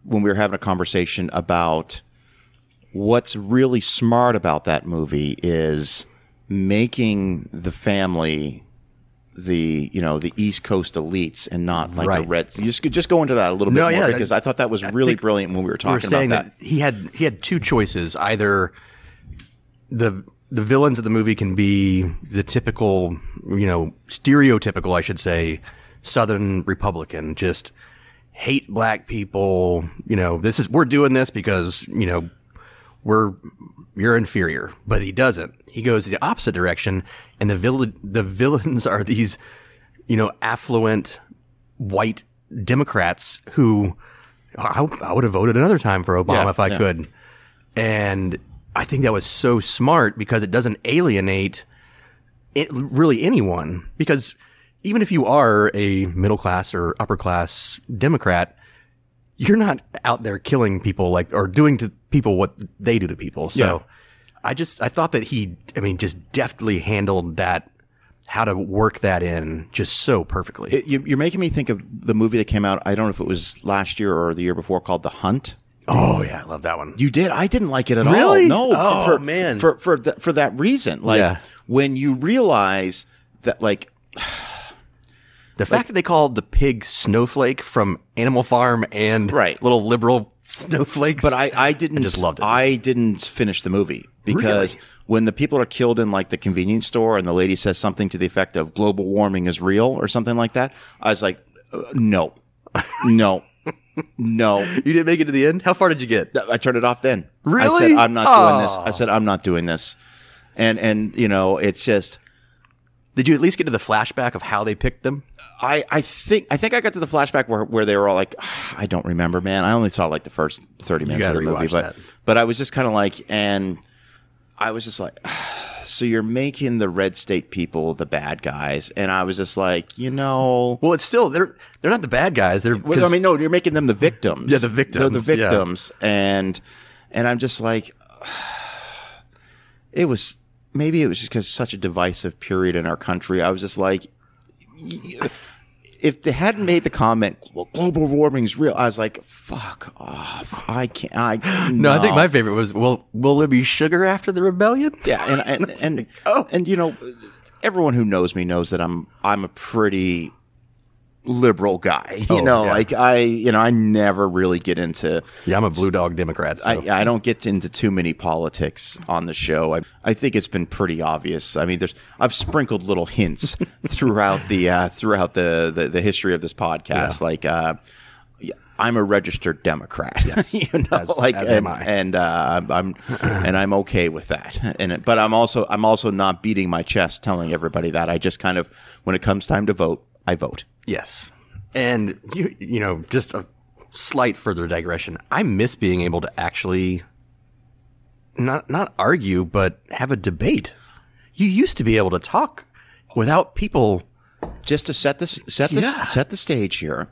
when we were having a conversation about what's really smart about that movie is making the family the you know the East Coast elites and not like the Right. red. You just just go into that a little bit No, more yeah, because I thought that was really brilliant when we were we were talking saying about that. that. he had he had two choices. Either the the villains of the movie can be the typical, you know, stereotypical, I should say, Southern Republican, just hate black people. You know, this is we're doing this because you know we're you're inferior, but he doesn't. He goes the opposite direction, and the villain the villains are these, you know, affluent white Democrats who I, I would have voted another time for Obama Yeah, if I yeah. could, and I think that was so smart because it doesn't alienate it, really anyone because even if you are a middle class or upper class Democrat, you're not out there killing people like or doing to people what they do to people. So Yeah. I just I thought that he I mean just deftly handled that how to work that in just so perfectly. It- you- you're making me think of the movie that came out. I don't know if it was last year or the year before called The Hunt. oh yeah, I love that one. You did. I didn't like it at Really? all. No. Oh, for, for, man. For for th- for that reason, like Yeah. when you realize that, like, The fact that they called the pig Snowflake from Animal Farm and Right. little liberal snowflakes. but I I didn't. just loved it. I didn't finish the movie because Really? when the people are killed in like the convenience store and the lady says something to the effect of "global warming is real" or something like that, I was like, uh, no, *laughs* no, no. you didn't make it to the end. How far did you get? I turned it off then. Really? I said I'm not doing this. I said I'm not doing this. And and you know, it's just Did you at least get to the flashback of how they picked them? I, I think I think I got to the flashback where, where they were all like, I don't remember, man. I only saw like the first thirty minutes of the movie, but that. but I was just kind of like, and I was just like, *sighs* so you're making the red state people the bad guys, and I was just like, you know, Well, it's still they're they're not the bad guys. They're well, I mean, no, you're making them the victims. Yeah, the victims. They're the victims, yeah. and and I'm just like, *sighs* it was maybe it was just because such a divisive period in our country. I was just like, if they hadn't made the comment, well, global warming's real, I was like, fuck off. I can't. I *laughs* no, I think my favorite was will will there be sugar after the rebellion? yeah, and and and, *laughs* Oh. and you know, everyone who knows me knows that I'm I'm a pretty liberal guy. *laughs* You Oh, know, yeah. like I you know I never really get into Yeah, I'm a blue dog Democrat. So. I, I don't get into too many politics on the show. I, I think it's been pretty obvious. I mean, there's I've sprinkled little hints *laughs* throughout the uh, throughout the, the the history of this podcast. Like, uh, I'm a registered Democrat. *laughs* you know, As- like as and, am I. and uh, I'm, I'm *clears throat* and I'm okay with that. And but I'm also I'm also not beating my chest telling everybody that. I just kind of when it comes time to vote, I vote. Yes. And you you know, just a slight further digression. I miss being able to actually not not argue but have a debate. You used to be able to talk without people just to set this set this Yeah. set the stage here.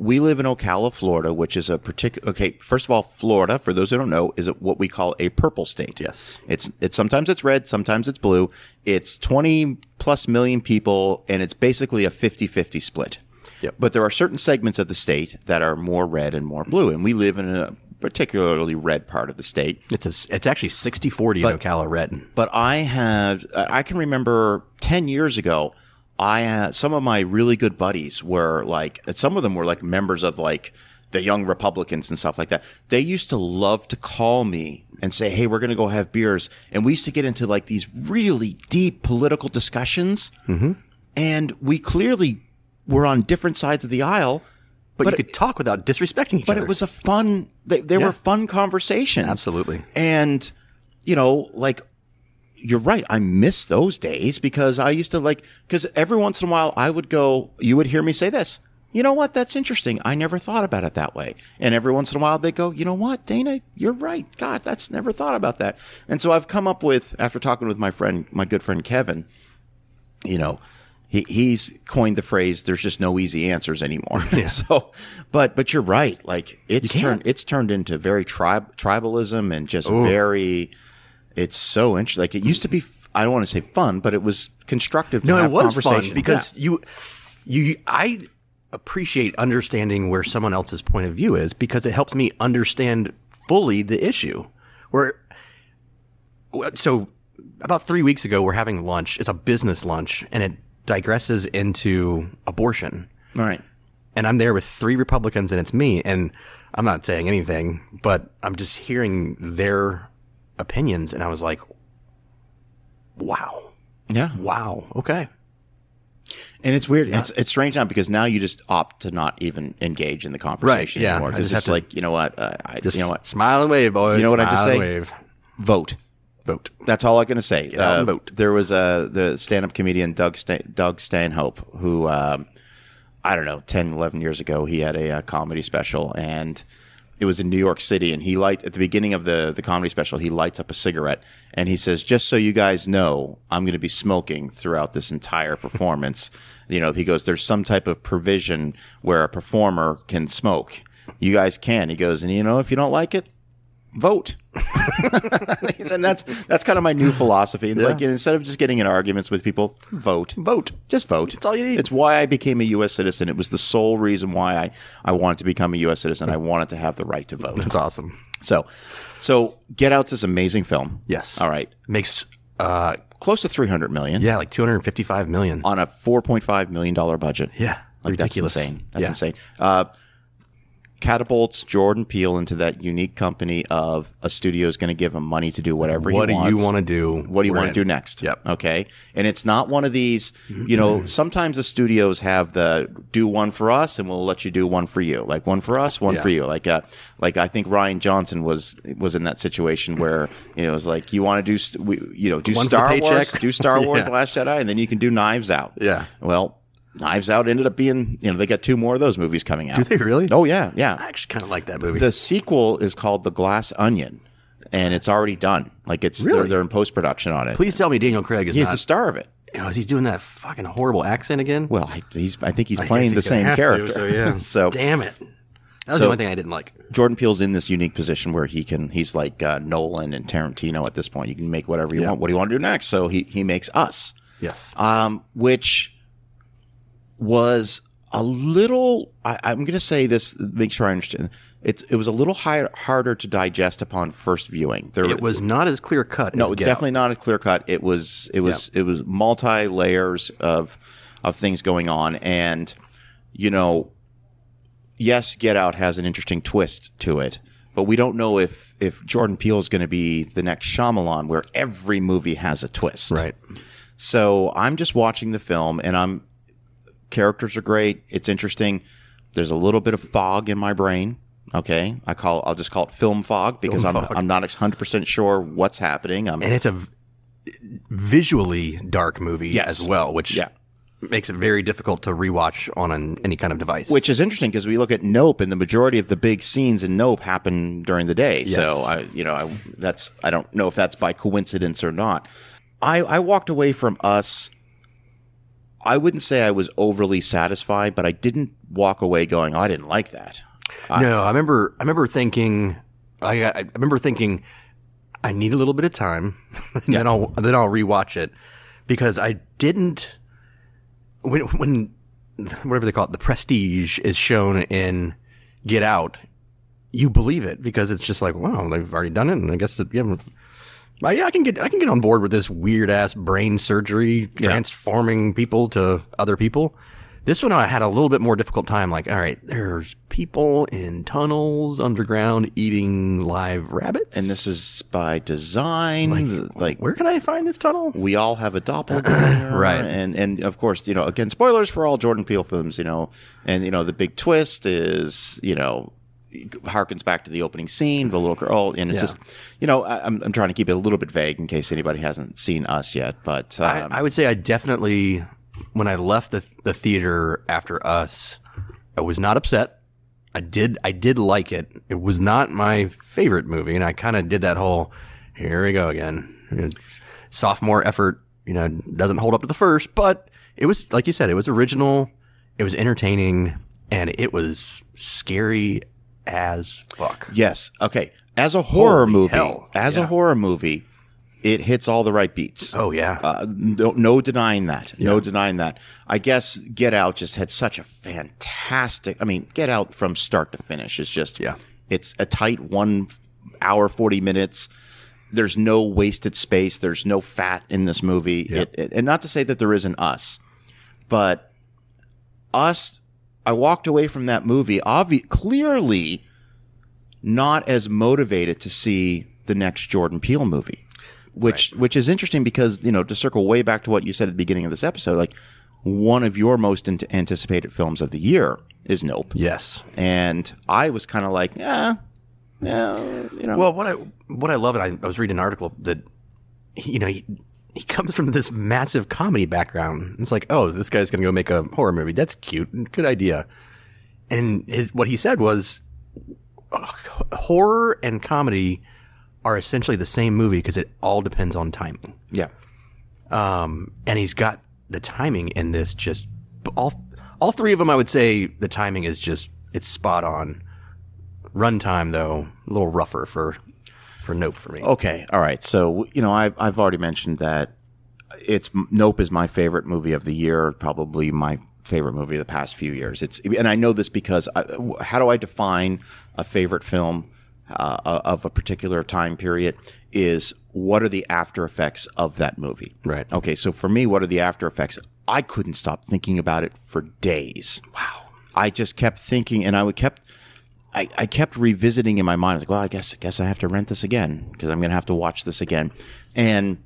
We live in Ocala, Florida, which is a particular. Okay, first of all, Florida, for those who don't know, is what we call a purple state. Yes. it's it's sometimes it's red, sometimes it's blue. It's twenty plus million people, and it's basically a 50-50 split. Yep. But there are certain segments of the state that are more red and more blue, and we live in a particularly red part of the state. it's a, it's actually 60-40 in Ocala red. But I have, I can remember 10 years ago, I had some of my really good buddies were like, and some of them were like members of like the young Republicans and stuff like that. They used to love to call me and say, Hey, we're going to go have beers. And we used to get into like these really deep political discussions. Mm-hmm. And we clearly were on different sides of the aisle. But, But you could talk without disrespecting each But other. But it was a fun, they, they Yeah. were fun conversations. Absolutely. And, you know, like, you're right. I miss those days because I used to like, because every once in a while I would go, you would hear me say this. You know what? That's interesting. I never thought about it that way. And every once in a while they go, you know what, Dana, you're right. God, that's never thought about that. And so I've come up with, after talking with my friend, my good friend Kevin, you know, he, he's coined the phrase "there's just no easy answers anymore." *laughs* so, but but you're right. Like it's turned it's turned into very tribe tribalism and just very. It's so interesting. Like it used to be. I don't want to say fun, but it was constructive. To No, have it was conversation. fun because you, you, I appreciate understanding where someone else's point of view is because it helps me understand fully the issue. Where, so about three weeks ago, we're having lunch. It's a business lunch, and it digresses into abortion. Yeah. right. And I'm there with three Republicans, and it's me. And I'm not saying anything, but I'm just hearing their opinions, and I was like, "Wow, Yeah, wow, okay." and it's weird. It's it's strange now because now you just opt to not even engage in the conversation yeah. anymore because just it's like you know what, uh, I, Just you know what, smile and wave, boys. You know what I just say? Wave. vote. Vote. That's all I'm going to say. Uh, vote. there was a the stand-up comedian Doug Stan- Doug Stanhope who um, I don't know 10, 11 years ago he had a, uh comedy special and it was in New York City and he light at the beginning of the the comedy special he lights up a cigarette and he says just so you guys know I'm going to be smoking throughout this entire *laughs* performance. you know he goes there's some type of provision where a performer can smoke. You guys can. He goes and you know if you don't like it vote. *laughs* and that's that's kind of my new philosophy. It's like you know, instead of just getting in arguments with people, vote. Vote. Just vote. That's all you need. It's why I became a U.S. citizen. It was the sole reason why I, I wanted to become a U.S. citizen. I wanted to have the right to vote. That's awesome. So, so Get Out's this amazing film. Yes. All right. Makes uh Close to 300 million yeah, like 255 million. on a 4.5 million dollar budget. Yeah. Like ridiculous. that's insane. That's Yeah. insane. Uh, catapults Jordan Peele into that unique company of a studio is going to give him money to do whatever What he wants. What do you want to do? What do you want to do next? Yep. Okay. And it's not one of these, you know, sometimes the studios have the do one for us and we'll let you do one for you. Like one for us, one Yeah. for you. Like, uh, like I think Rian Johnson was, was in that situation where, you know, it was like, you want to do, we, you know, do One for the Star Wars, do Star *laughs* Wars, Yeah. Last Jedi, and then you can do Knives Out. Yeah. Well, Knives Out ended up being, you know, they got two more of those movies coming out. Do they really? Oh, yeah. Yeah. I actually kind of like that movie. The sequel is called The Glass Onion, and it's already done. Like it's they're, they're in post production on it. Please tell me Daniel Craig is He's not. the star of it. oh, is he doing that fucking horrible accent again? Well, I, he's I think he's I playing the he's gonna same have to, character. so yeah. *laughs* so damn it. That was So- the only thing I didn't like. Jordan Peele's in this unique position where he can he's like uh, Nolan and Tarantino at this point. You can make whatever you want. What do you want to do next? So he he makes us. Yes. um, which was a little. I, I'm going to say this. Make sure I understand. It's it was a little high, harder to digest upon first viewing. There, It was not as clear cut. no, as definitely not a clear cut. It was it was it was multi layers of of things going on, and you know, yes, Get Out has an interesting twist to it, but we don't know if if Jordan Peele is going to be the next Shyamalan, where every movie has a twist, Right. so I'm just watching the film and I'm characters are great. It's interesting. There's a little bit of fog in my brain. Okay. I call I'll just call it film fog because Film I'm fog. I'm not 100% sure what's happening. I'm And it's a visually dark movie Yes. as well, which Yeah. makes it very difficult to rewatch on an, any kind of device. which is interesting because we look at Nope and the majority of the big scenes in Nope happen during the day. So I you know, I that's I don't know if that's by coincidence or not. I I walked away from us I wouldn't say I was overly satisfied, but I didn't walk away going, oh, I didn't like that. no, I remember. I remember thinking. I, I remember thinking. I need a little bit of time, *laughs* and then I'll then I'll rewatch it because I didn't. When when whatever they call it, the prestige is shown in Get Out. You believe it because it's just like, wow, they've already done it, and I guess that yeah. But yeah, I can get I can get on board with this weird ass brain surgery transforming people to other people. This one I had a little bit more difficult time. Like, all right, there's people in tunnels underground eating live rabbits, And this is by design. Like, where can I find this tunnel? we all have a doppelganger, *clears throat* Right. And and of course, you know, again, spoilers for all Jordan Peele films, you know, and you know, the big twist is, you know, harkens back to the opening scene, the little girl, and it's Yeah. just, you know, I, I'm I'm trying to keep it a little bit vague in case anybody hasn't seen us yet, but um, I, I would say I definitely, when I left the the theater after us, I was not upset. I did I did like it. It was not my favorite movie, and I kind of did that whole here we go again, It's sophomore effort. You know, doesn't hold up to the first, but it was like you said, it was original, it was entertaining, and it was scary as fuck. yes, okay, as a horror Holy movie, hell. as a horror movie, it hits all the right beats. Oh yeah, Uh, no, no denying that. No denying that. I guess Get Out just had such a fantastic. I mean, Get Out from start to finish is just. Yeah. It's a tight one hour forty minutes. There's no wasted space. There's no fat in this movie. It, it, and not to say that there isn't us, but us. I walked away from that movie obvi- clearly not as motivated to see the next Jordan Peele movie which which is interesting because you know to circle way back to what you said at the beginning of this episode, like one of your most ant- anticipated films of the year is Nope, yes. and I was kind of like, yeah, yeah, you know, Well, what I what I love, and I, I was reading an article that you know he, he comes from this massive comedy background. It's like, oh, this guy's going to go make a horror movie. That's cute, good idea. And his, what he said was, horror and comedy are essentially the same movie because it all depends on timing. yeah, Um, and he's got the timing in this just all all three of them. I would say the timing is just it's spot on. Runtime though a little rougher for for Nope for me. okay, all right. So you know, I've I've already mentioned that it's Nope is my favorite movie of the year, probably my favorite movie of the past few years. It's and I know this because I, how do I define a favorite film uh, of a particular time period? Is what are the after effects of that movie? Right. Okay, so for me, what are the after effects? I couldn't stop thinking about it for days. Wow. I just kept thinking, and I would kept I, I kept revisiting in my mind. I was like, well, I guess I guess I have to rent this again because I'm going to have to watch this again. And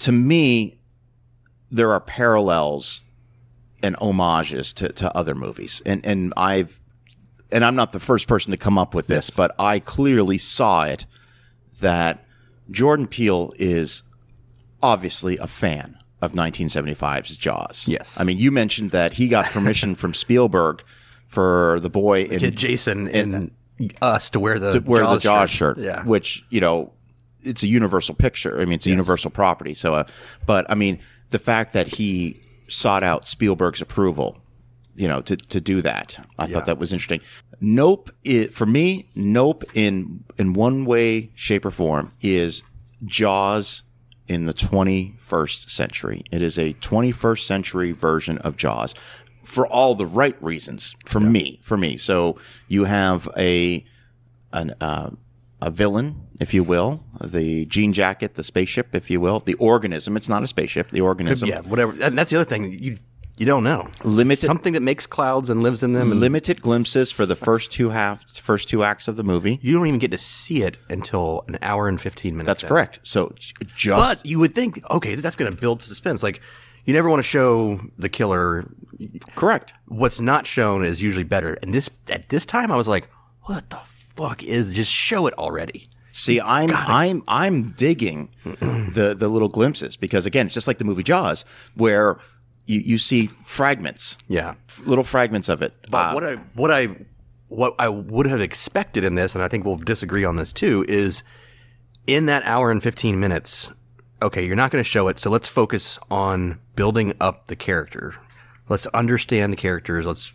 to me, there are parallels and homages to, to other movies. And and I've and I'm not the first person to come up with this, but I clearly saw it that Jordan Peele is obviously a fan of 1975's Jaws. Yes. I mean, you mentioned that he got permission from Spielberg for the boy in Get Jason and us to wear the to wear the Jaws Jaws shirt, Yeah. which you know, it's a universal picture. I mean, it's a universal property. So, uh, but I mean, the fact that he sought out Spielberg's approval, you know, to to do that, I Yeah. thought that was interesting. Nope, it, for me, Nope in in one way, shape, or form is Jaws in the 21st century. It is a 21st century version of Jaws for all the right reasons for me, for me. So you have a an uh, a villain, if you will, the jean jacket, the spaceship, if you will, the organism. It's not a spaceship. The organism. yeah, whatever. And that's the other thing you you don't know. Limited- something that makes clouds and lives in them, Limited glimpses for the first two half, first two acts of the movie. you don't even get to see it until an hour and fifteen minutes. That's in. correct. So just But you would think, okay, that's going to build suspense. Like you never want to show the killer. correct. What's not shown is usually better. And this at this time, I was like, what the fuck is? Just show it already. See, I'm I'm I'm digging *clears throat* the the little glimpses because again, it's just like the movie Jaws, where you, you see fragments, Yeah. little fragments of it. But Uh, what I what I what I would have expected in this, and I think we'll disagree on this too, is in that hour and fifteen minutes. Okay, you're not going to show it, so let's focus on building up the character. Let's understand the characters. Let's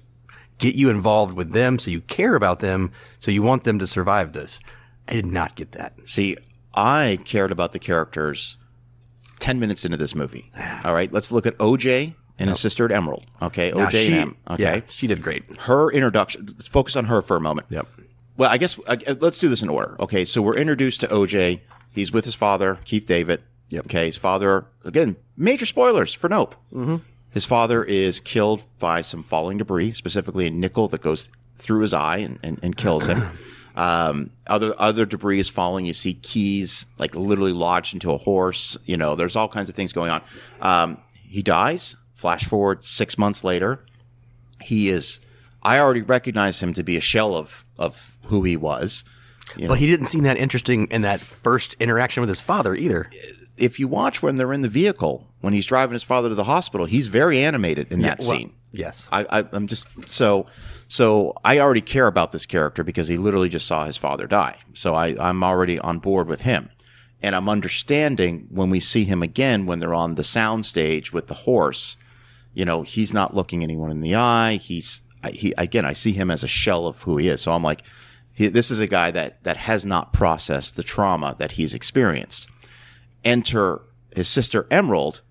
get you involved with them, so you care about them, so you want them to survive this. I did not get that. See, I cared about the characters 10 minutes into this movie. *sighs* All right, let's look at OJ and his sister Emerald. Okay, Now, OJ she, and Em. Okay. yeah, she did great. Her introduction, let's focus on her for a moment. Yep. Well, I guess uh, let's do this in order. Okay, so we're introduced to OJ. He's with his father, Keith David. Yep. Okay, his father, again, major spoilers for Nope. Mm-hmm. His father is killed by some falling debris, specifically a nickel that goes through his eye and, and, and kills him. *clears throat* Um, other other debris is falling. You see keys like literally lodged into a horse. You know, there's all kinds of things going on. Um, he dies. Flash forward six months later, he is. I already recognize him to be a shell of of who he was. But he didn't seem that interesting in that first interaction with his father either. If you watch when they're in the vehicle, when he's driving his father to the hospital, he's very animated in that well, scene. Yes. I, I, I'm just so so. I already care about this character because he literally just saw his father die. So I, I'm already on board with him, and I'm understanding when we see him again when they're on the sound stage with the horse. You know, he's not looking anyone in the eye. He's I- he again. I see him as a shell of who he is. So I'm like, he, this is a guy that that has not processed the trauma that he's experienced. Enter his sister Emerald,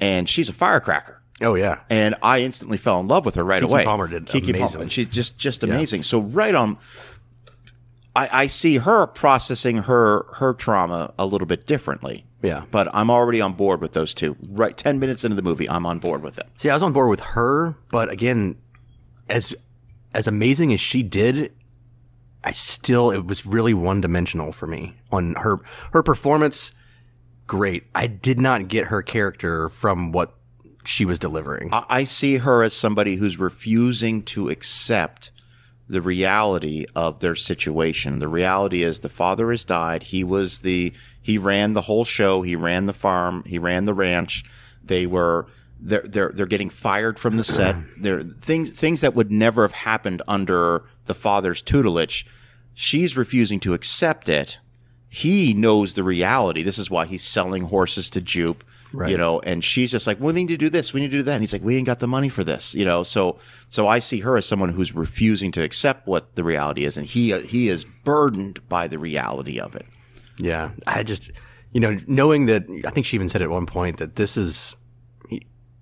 and she's a firecracker Oh yeah. and I instantly fell in love with her right Keke away. Palmer did Keke amazing. Palmer, she's just just amazing. So right on, I, I see her processing her her trauma a little bit differently. Yeah. but I'm already on board with those two. Right, ten minutes into the movie, I'm on board with it. See, I was on board with her, but again, as as amazing as she did, I still it was really one dimensional for me on her her performance. Great, I did not get her character from what she was delivering. I, I see her as somebody who's refusing to accept the reality of their situation. The reality is the father has died. He was the he ran the whole show. He ran the farm. He ran the ranch. They were they're they're they're getting fired from the set. *clears throat* They're things things that would never have happened under the father's tutelage. She's refusing to accept it. He knows the reality. This is why he's selling horses to Jupe. Right. You know, and she's just like, we need to do this, we need to do that. And he's like, we ain't got the money for this, you know. So, so I see her as someone who's refusing to accept what the reality is, and he he is burdened by the reality of it. Yeah, I just, you know, knowing that, I think she even said at one point that this is,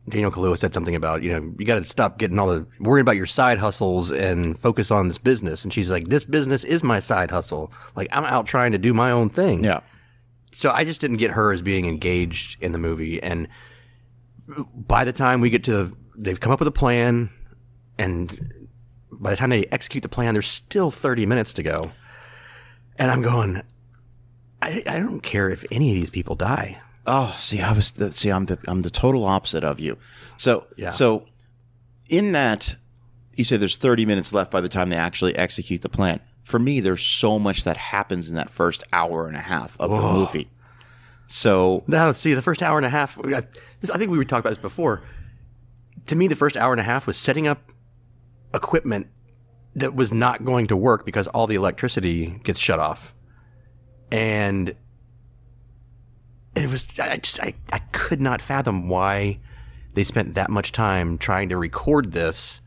Daniel Kaluuya said something about, you know, you got to stop getting all the, worrying about your side hustles and focus on this business. And she's like, this business is my side hustle. Like, I'm out trying to do my own thing. Yeah, So I just didn't get her as being engaged in the movie. And by the time we get to, the, they've come up with a plan and by the time they execute the plan, there's still 30 minutes to go. And I'm going, I, I don't care if any of these people die. Oh, see, I was the, see, I'm the I'm the total opposite of you. So, Yeah. so in that, you say there's 30 minutes left by the time they actually execute the plan. For me, there's so much that happens in that first hour and a half of the movie. So, Now, see, the first hour and a half, I, I think we were talking about this before. To me, the first hour and a half was setting up equipment that was not going to work because all the electricity gets shut off. And it was, I just, I, I could not fathom why they spent that much time trying to record this.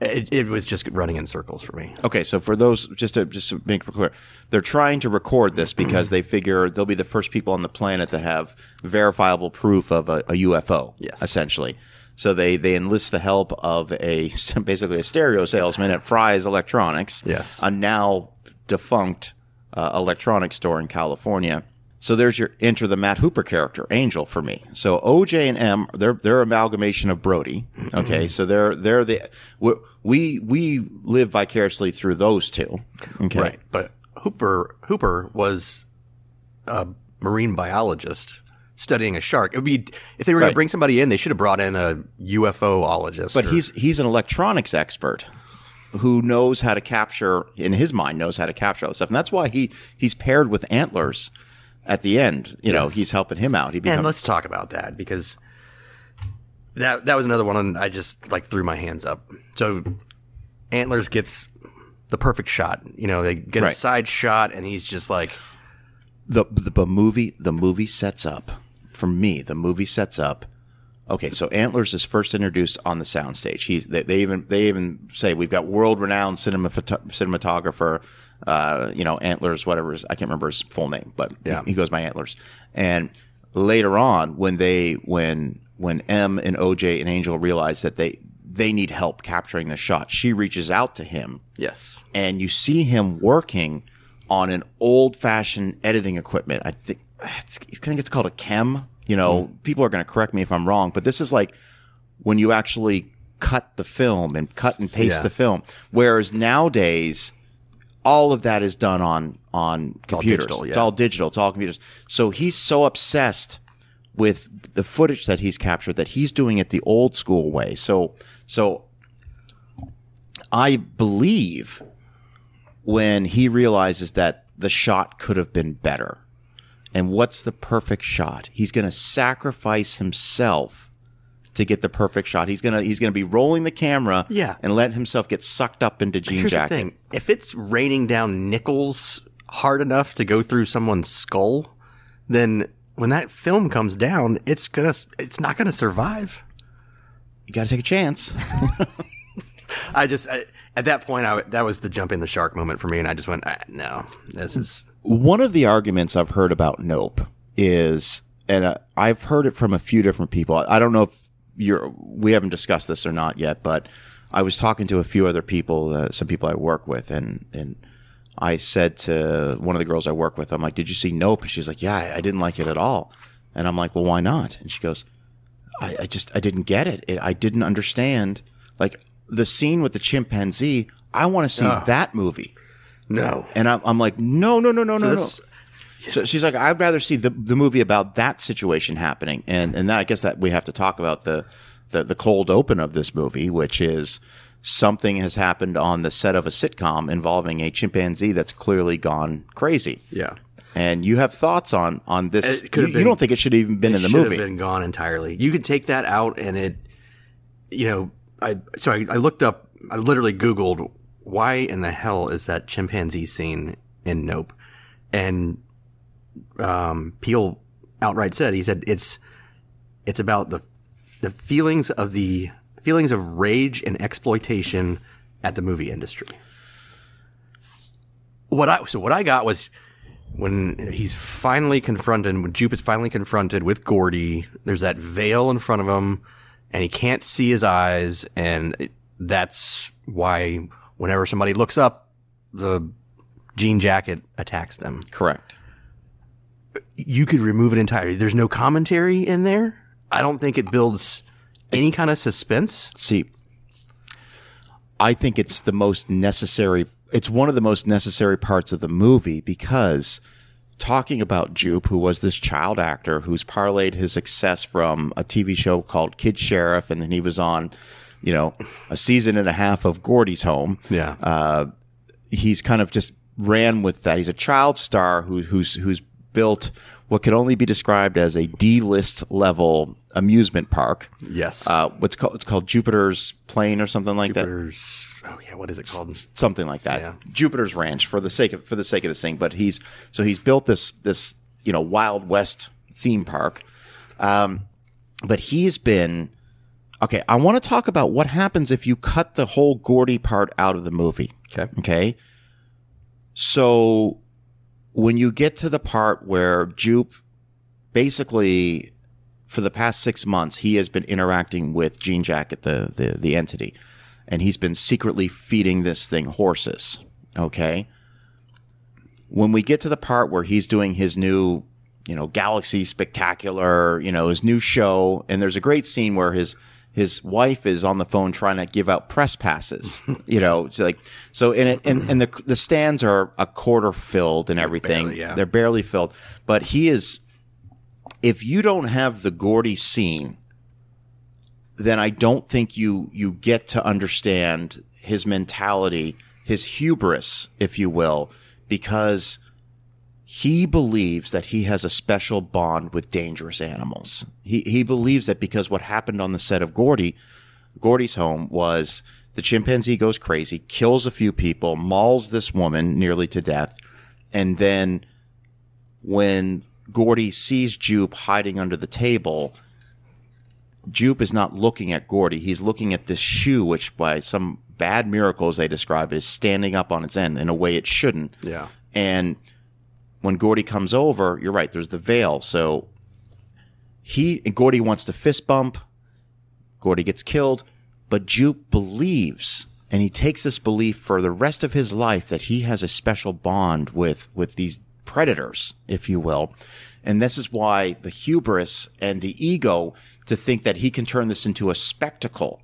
It, it was just running in circles for me. okay, so for those just to just to make it clear, they're trying to record this because they figure they'll be the first people on the planet that have verifiable proof of a, a UFO. Yes. essentially. So they they enlist the help of a *laughs* basically a stereo salesman at Fry's Electronics. Yes. a now defunct uh, electronics store in California. So there's your enter the Matt Hooper character, Angel, for me. So OJ and Em, they're they're amalgamation of Brody. Okay, so they're they're the we we live vicariously through those two. Okay, Right. But Hooper Hooper was a marine biologist studying a shark. It would be if they were going Right. to bring somebody in, they should have brought in a UFOologist. but or- he's he's an electronics expert who knows how to capture in his mind knows how to capture all this stuff, and that's why he he's paired with Antlers at the end. You know, he's helping him out. He and let's talk about that because that that was another one and I just like threw my hands up. So Antlers gets the perfect shot. You know, they get a side shot and he's just like the, the the movie the movie sets up for me the movie sets up okay so antlers is first introduced on the soundstage he's they, they even they even say we've got world renowned cinema cinematographer uh, you know antlers whatever his, i can't remember his full name but Yeah. he, he goes by antlers and later on when they when when m and oj and angel realize that they they need help capturing the shot she reaches out to him yes. and you see him working on an old fashioned editing equipment. I think it's, I think it's called a KEM. You know, people are going to correct me if I'm wrong, but this is like when you actually cut the film and cut and paste Yeah. the film. Whereas nowadays, all of that is done on on computers. digital, It's all digital. It's all computers. So he's so obsessed with the footage that he's captured that he's doing it the old school way. So so I believe when he realizes that the shot could have been better. And what's the perfect shot? He's going to sacrifice himself to get the perfect shot. He's going to he's to be rolling the camera Yeah. and let himself get sucked up into jean Here's jacket. the thing: if it's raining down nickels hard enough to go through someone's skull, then when that film comes down, it's gonna it's not gonna survive. You got to take a chance. *laughs* I just I, at that point, I, that was the jump in the shark moment for me, and I just went, ah, no, this is One of the arguments I've heard about Nope is, and uh, I've heard it from a few different people. I don't know if you're, we haven't discussed this or not yet, but I was talking to a few other people, uh, some people I work with, and, and I said to one of the girls I work with, I'm like, did you see Nope? And she's like, yeah, I, I didn't like it at all. And I'm like, well, why not? And she goes, I, I just, I didn't get it. it. I didn't understand. Like the scene with the chimpanzee, I want to see that movie. no. And I'm, I'm like, no, no, no, no, no, this- So she's like, I'd rather see the, the movie about that situation happening. And, and that, I guess that we have to talk about the, the, the cold open of this movie, which is something has happened on the set of a sitcom involving a chimpanzee that's clearly gone crazy. Yeah, And you have thoughts on, on this. It You, could you been- don't think it should have even been in the should movie. have been gone entirely. You could take that out, and it, you know, I so I, I looked up, I literally Googled why in the hell is that chimpanzee scene in Nope, and um, Peele outright said he said it's it's about the the feelings of the feelings of rage and exploitation at the movie industry. What I so what I got was when he's finally confronted, when Jupe is finally confronted with Gordy, there's that veil in front of him, and he can't see his eyes, and it- that's why whenever somebody looks up, the jean jacket attacks them. Correct. You could remove it entirely. There's no commentary in there. I don't think it builds any kind of suspense. See, I think it's the most necessary. It's one of the most necessary parts of the movie because talking about Jupe, who was this child actor who's parlayed his success from a TV show called Kid Sheriff, and then he was on, you know, a season and a half of Gordy's Home. Yeah. Uh, he's kind of just ran with that. He's a child star who, who's who's built what can only be described as a D-list level amusement park. yes. Uh, what's called it's called Jupiter's Plane or something like that oh yeah, what is it called? something like that. Yeah. Jupiter's Ranch for the sake of for the sake of this thing. But he's so he's built this this you know Wild West theme park. Um, but he's been okay. I want to talk about what happens if you cut the whole Gordy part out of the movie. Okay. Okay. So when you get to the part where Jupe basically for the past six months he has been interacting with Jean Jacket, the, the the entity, and he's been secretly feeding this thing horses. Okay. When we get to the part where he's doing his new, you know, Galaxy Spectacular, you know, his new show, and there's a great scene where his his wife is on the phone trying to give out press passes. *laughs* you know, it's like so, and it, and and the the stands are a quarter filled and everything. barely, yeah. They're barely filled, but he is. If you don't have the Gordy scene, then I don't think you you get to understand his mentality, his hubris, if you will, because he believes that he has a special bond with dangerous animals. He he believes that because what happened on the set of Gordy, Gordy's home was the chimpanzee goes crazy, kills a few people, mauls this woman nearly to death, and then when Gordy sees Jupe hiding under the table, Jupe is not looking at Gordy. He's looking at this shoe, which by some bad miracle, as they describe it, is standing up on its end in a way it shouldn't. Yeah. And when Gordy comes over, you're right, there's the veil. So he Gordy wants to fist bump. Gordy gets killed, but Jupe believes and he takes this belief for the rest of his life that he has a special bond with with these predators, if you will. And this is why the hubris and the ego to think that he can turn this into a spectacle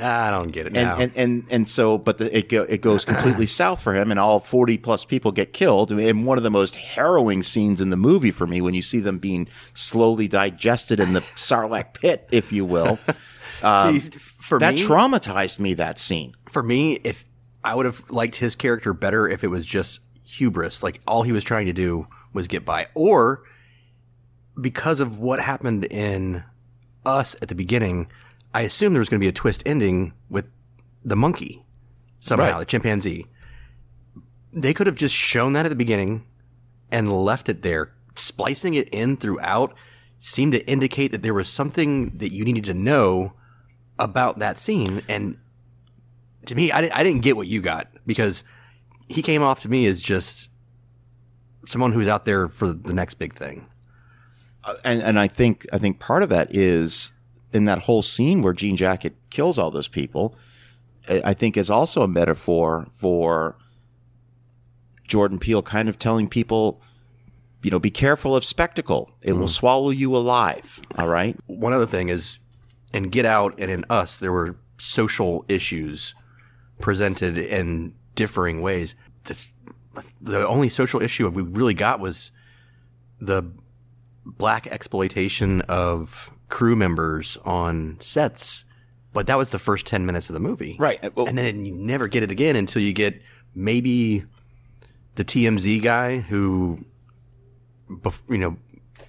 I don't get it and, now. and and and so, but the, it go, it goes completely *clears throat* south for him, and all forty plus people get killed. And one of the most harrowing scenes in the movie for me, when you see them being slowly digested in the Sarlacc pit, if you will, *laughs* See, for um, that me, traumatized me. That scene. for me, if I would have liked his character better if it was just hubris, like all he was trying to do was get by, or because of what happened in us at the beginning, I assumed there was going to be a twist ending with the monkey somehow, Right. the chimpanzee. They could have just shown that at the beginning and left it there. Splicing it in throughout seemed to indicate that there was something that you needed to know about that scene. And to me, I, di- I didn't get what you got because he came off to me as just someone who's out there for the next big thing. Uh, and and I think I think part of that is in that whole scene where Jean Jacket kills all those people. I think is also a metaphor for Jordan Peele kind of telling people, you know, be careful of spectacle; it will mm. swallow you alive. All right. One other thing is in Get Out and in Us, there were social issues presented in differing ways. This, the only social issue we really got was the black exploitation of crew members on sets. But that was the first 10 minutes of the movie. Right. Uh, well- and then you never get it again until you get maybe the TMZ guy who, bef- you know,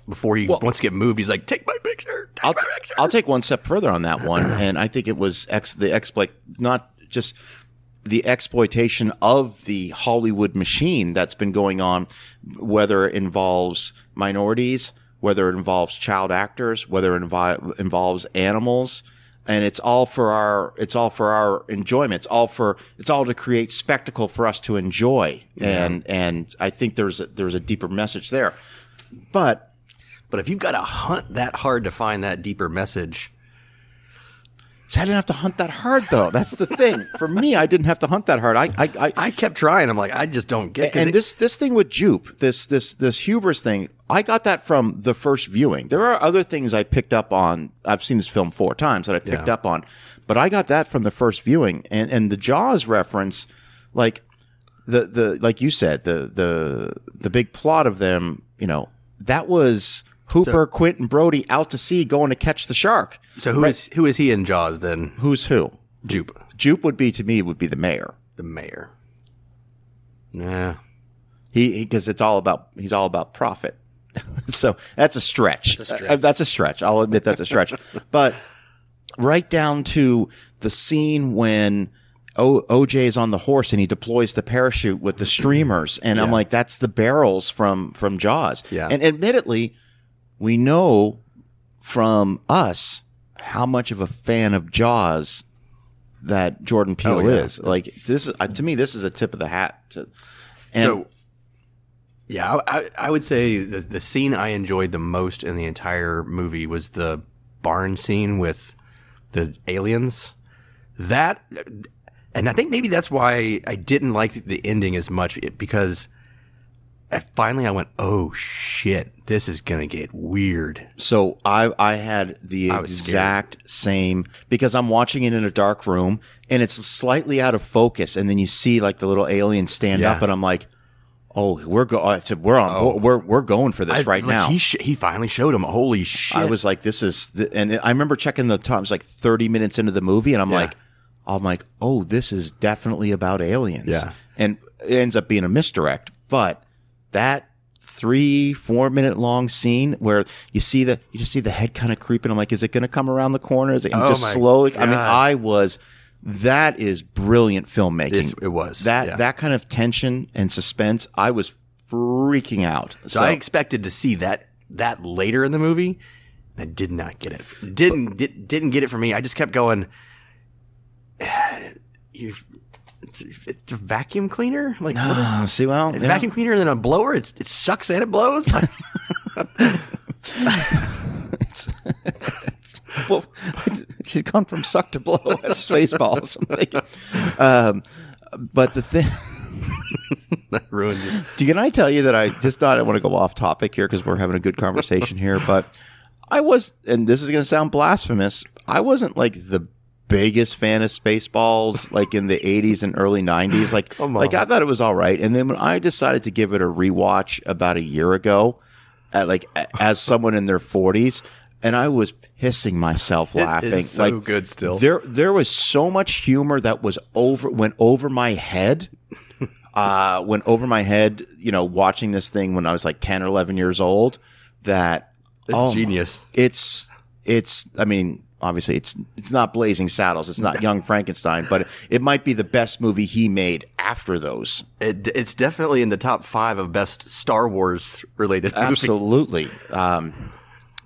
before he wants to get moved, he's like, take my picture. Take I'll, my picture. I'll take one step further on that one, *clears throat* and I think it was ex, the exploit, not just the exploitation of the Hollywood machine that's been going on, whether it involves minorities, whether it involves child actors, whether it invi- involves animals. And it's all for our, it's all for our enjoyment. It's all for, it's all to create spectacle for us to enjoy. And, and I think there's, a, there's a deeper message there. But But if you've got to hunt that hard to find that deeper message, See, I didn't have to hunt that hard, though. That's the thing. For me, I didn't have to hunt that hard. I, I, I, I kept trying. I'm like, I just don't get. and it- this this thing with Jupe, this this this hubris thing, I got that from the first viewing. There are other things I picked up on. I've seen this film four times that I picked Yeah. up on, But I got that from the first viewing, and and the Jaws reference, like the the like you said, the the the big plot of them, you know, that was Hooper, Quint, and Brody out to sea going to catch the shark. So who is who is he in Jaws then? Who's who? Jupe, Jupe would be to me would be the mayor. the mayor. Nah. He because it's all about he's all about profit. *laughs* so that's a stretch. That's a stretch. Uh, That's a stretch. I'll admit that's a stretch. *laughs* but right down to the scene when o- OJ is on the horse and he deploys the parachute with the *clears throat* streamers, and I'm like, that's the barrels from from Jaws. Yeah. And admittedly, we know from us how much of a fan of Jaws that Jordan Peele Oh, yeah. is. Like this is uh, to me, this is a tip of the hat. To, and so, yeah, I, I, I would say the the scene I enjoyed the most in the entire movie was the barn scene with the aliens. That, and I think maybe that's why I didn't like the ending as much because I, finally I went, oh shit, this is gonna get weird. So I I had the I was scared. exact same because I'm watching it in a dark room and it's slightly out of focus, and then you see like the little alien stand Yeah. up, and I'm like, oh, we're go, uh, I said, we're on, oh. board. we're we're going for this I- right like, now. he sh- he finally showed him. Holy shit! I was like, this is, the, and I remember checking the time. It was like 30 minutes into the movie, and I'm Yeah. like, I'm like, oh, this is definitely about aliens. Yeah. and it ends up being a misdirect, but that three four minute long scene where you see the you just see the head kind of creeping i'm like is it going to come around the corner is it Oh just slowly i mean i was that is brilliant filmmaking This- it was, that yeah. that kind of tension and suspense i was freaking out so, So I expected to see that that later in the movie. I did not get it. Didn't did, didn't get it for me. I just kept going. *sighs* You, it's, it's a vacuum cleaner. Like what is, *sighs* see well it's yeah. a vacuum cleaner and then a blower. It's, it sucks and it blows. Like, *laughs* well, *laughs* she's gone from suck to blow. *laughs* That's Spaceballs. I'm thinking. Um, but the thing, that ruined it. can I tell you that I just thought I want to go off topic here because we're having a good conversation here. But I was, and this is going to sound blasphemous. I wasn't like the biggest fan of Spaceballs like in the 80s and early 90s. Like, like. I thought it was all right. And then when I decided to give it a rewatch about a year ago, at like as someone in their 40s, and I was pissing myself laughing. so like good still. There there was so much humor that was over went over my head. *laughs* uh went over my head, you know, watching this thing when I was like 10 or 11 years old that It's oh genius. it's it's I mean obviously it's it's not Blazing Saddles, it's not Young Frankenstein, but it might be the best movie he made after those. It, it's definitely in the top five of best Star Wars related movies. Absolutely. Um,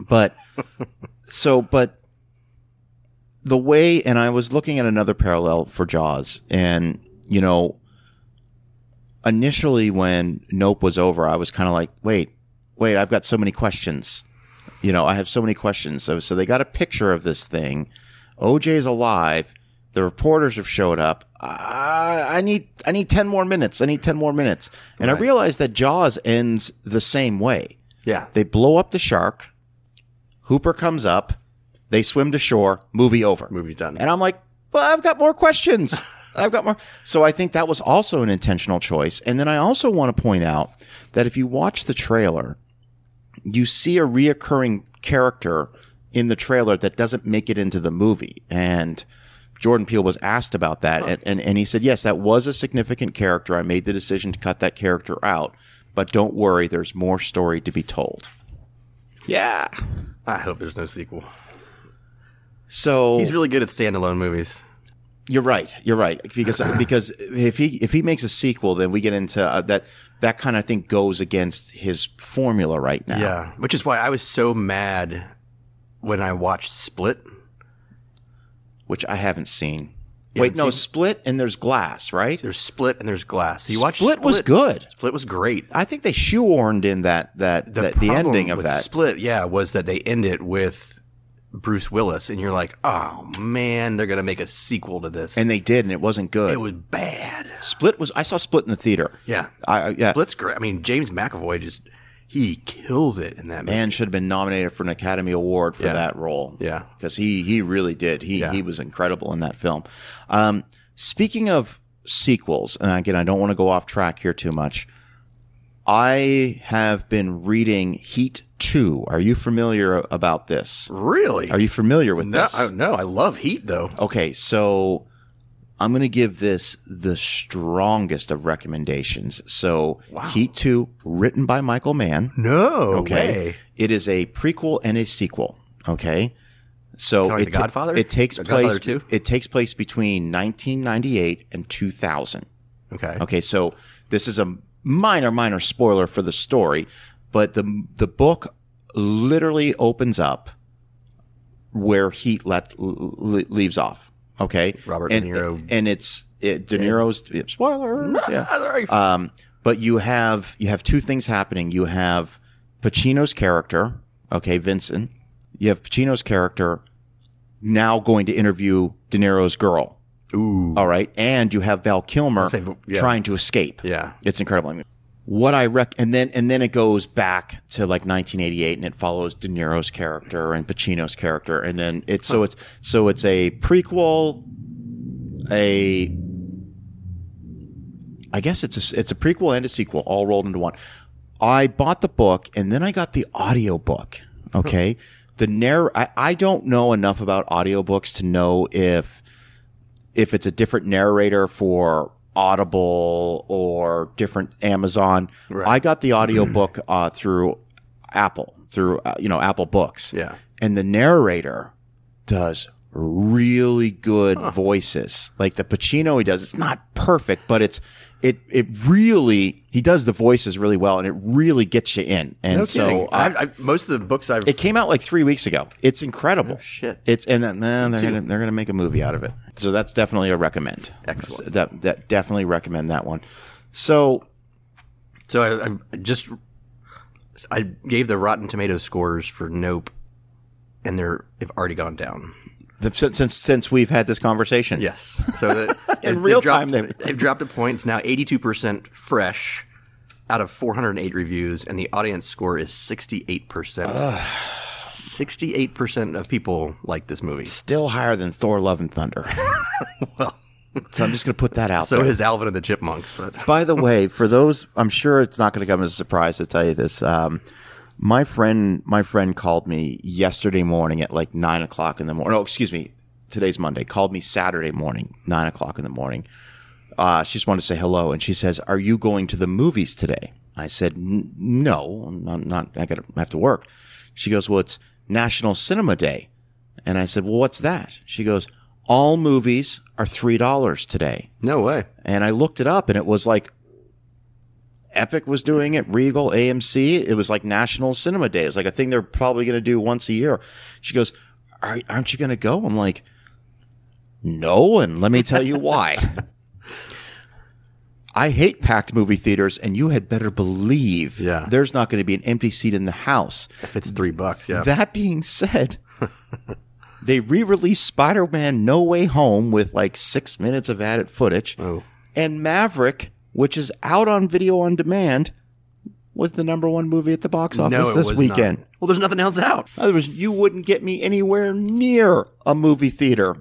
but *laughs* so, but the way, and I was looking at another parallel for Jaws, and you know, initially when Nope was over, I was kind of like, wait, wait, I've got so many questions. You know, I have so many questions. So, so they got a picture of this thing. OJ's alive. The reporters have showed up. I, I need, I need ten more minutes. I need ten more minutes. And I Right. realized that Jaws ends the same way. Yeah. They blow up the shark. Hooper comes up. They swim to shore. Movie over. Movie's done. And I'm like, well, I've got more questions. *laughs* I've got more. So I think that was also an intentional choice. And then I also want to point out that if you watch the trailer, you see a reoccurring character in the trailer that doesn't make it into the movie. And Jordan Peele was asked about that. And, and, and he said, yes, that was a significant character. I made the decision to cut that character out. But don't worry, there's more story to be told. Yeah. I hope there's no sequel. So He's really good at standalone movies. You're right. You're right. Because *clears throat* because if he if he makes a sequel, then we get into uh, that. That kind of thing goes against his formula right now. Yeah, which is why I was so mad when I watched Split. which I haven't seen. You Wait, haven't no, seen- Split and there's Glass, right? There's Split and there's Glass. You watch Split was good. Split was great. I think they shoehorned in that that the, that, the ending of that. Split, yeah, was that they end it with Bruce Willis, and you're like, oh man, they're gonna make a sequel to this. and they did, and it wasn't good. it was bad. Split was. I saw Split in the theater. Yeah, I, yeah. Split's great. I mean, James McAvoy just He kills it in that movie. Man should have been nominated for an Academy Award for Yeah. that role. Yeah. because he he really did. He Yeah. he was incredible in that film. Um, speaking of sequels, and again, I don't want to go off track here too much. I have been reading Heat Two. Are you familiar about this? Really? Are you familiar with no, this? I, no, I love Heat though. Okay, so I'm going to give this the strongest of recommendations. So, Heat 2, written by Michael Mann. No Okay. way. It is a prequel and a sequel. Okay. So it The ta- Godfather? It takes The place. Godfather 2? It takes place between 1998 and 2000. Okay. Okay, so this is a minor, minor spoiler for the story, but the the book literally opens up where Heat let l- l- leaves off. Okay, Robert and, De Niro. and it's it, De Niro's yeah, spoilers. *laughs* Yeah, um, but you have you have two things happening. You have Pacino's character, okay, Vincent. You have Pacino's character now going to interview De Niro's girl. Ooh. All right, and you have Val Kilmer say, yeah. trying to escape. Yeah. it's incredible. I mean, what I rec, and then and then it goes back to like 1988, and it follows De Niro's character and Pacino's character, and then it's so it's so it's a prequel, a I guess it's a, it's a prequel and a sequel all rolled into one. I bought the book and then I got the audio book. Okay. the narr I, I don't know enough about audiobooks to know if if it's a different narrator for Audible or different Amazon. Right. I got the audiobook uh, through Apple, through uh, you know Apple Books. Yeah. And the narrator does really good voices. Like the Pacino he does, it's not perfect, but it's it it really he does the voices really well, and it really gets you in. And No so uh, I've, I've, most of the books I've it came out like three weeks ago. It's incredible. Oh, shit. It's and then man, they're gonna, they're gonna make a movie out of it. So that's definitely a recommend. Excellent. That that definitely recommend that one. So So I, I just I gave the Rotten Tomatoes scores for Nope, and they're they've already gone down. The, since since since we've had this conversation, Yes. So that *laughs* In real dropped, time, they've- they've dropped a point. It's now eighty two percent fresh out of four hundred and eight reviews, and the audience score is sixty eight percent. Sixty eight percent of people like this movie. still higher than Thor: Love and Thunder. *laughs* Well, so I'm just gonna put that out So there. is Alvin and the Chipmunks, but By the way, for those, I'm sure it's not going to come as a surprise to tell you this. Um, my friend, my friend called me yesterday morning at like nine o'clock in the morning. Oh, excuse me, today's Monday. Called me Saturday morning, nine o'clock in the morning. Uh, she just wanted to say hello, and she says, "Are you going to the movies today?" I said, "N- "No, I'm not. not I got to have to work." She goes, "Well, it's National Cinema Day," and I said, "Well, what's that?" She goes, "All movies are three dollars today." no way. And I looked it up and it was like Epic was doing it, Regal, AMC. It was like National Cinema Day. It was like a thing they're probably going to do once a year. She goes, Are, Aren't you going to go? I'm like, No. And let me tell you why. *laughs* I hate packed movie theaters, and you had better believe Yeah. there's not going to be an empty seat in the house. If it's three bucks, yeah. That being said, *laughs* they re-released Spider-Man: No Way Home with like six minutes of added footage, Oh. and Maverick, which is out on video on demand, was the number one movie at the box office no, this weekend. Not. Well, there's nothing else out. In other words, you wouldn't get me anywhere near a movie theater.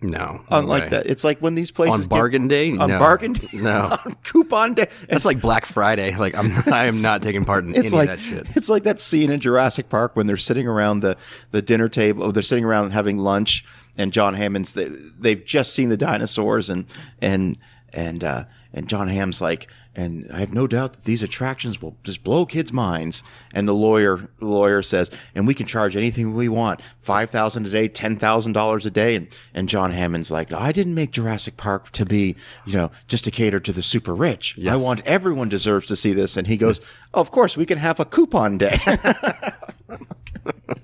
No, Unlike way. that, it's like when these places on get- bargain day. on no. bargain *laughs* day, No, *laughs* on coupon day. that's like Black Friday. Like I'm, *laughs* I am not taking part in it's any like of that shit. it's like that scene in Jurassic Park when they're sitting around the, the dinner table. Or they're sitting around having lunch, and John Hammond's they, they've just seen the dinosaurs, and and and uh, and John Hamm's like, and I have no doubt that these attractions will just blow kids' minds. And the lawyer the lawyer says, and we can charge anything we want, five thousand a day, ten thousand dollars a day, and and John Hammond's like, I didn't make Jurassic Park to be, you know, just to cater to the super rich. I want everyone deserves to see this. And he goes, oh, *laughs* of course, we can have a coupon day. *laughs*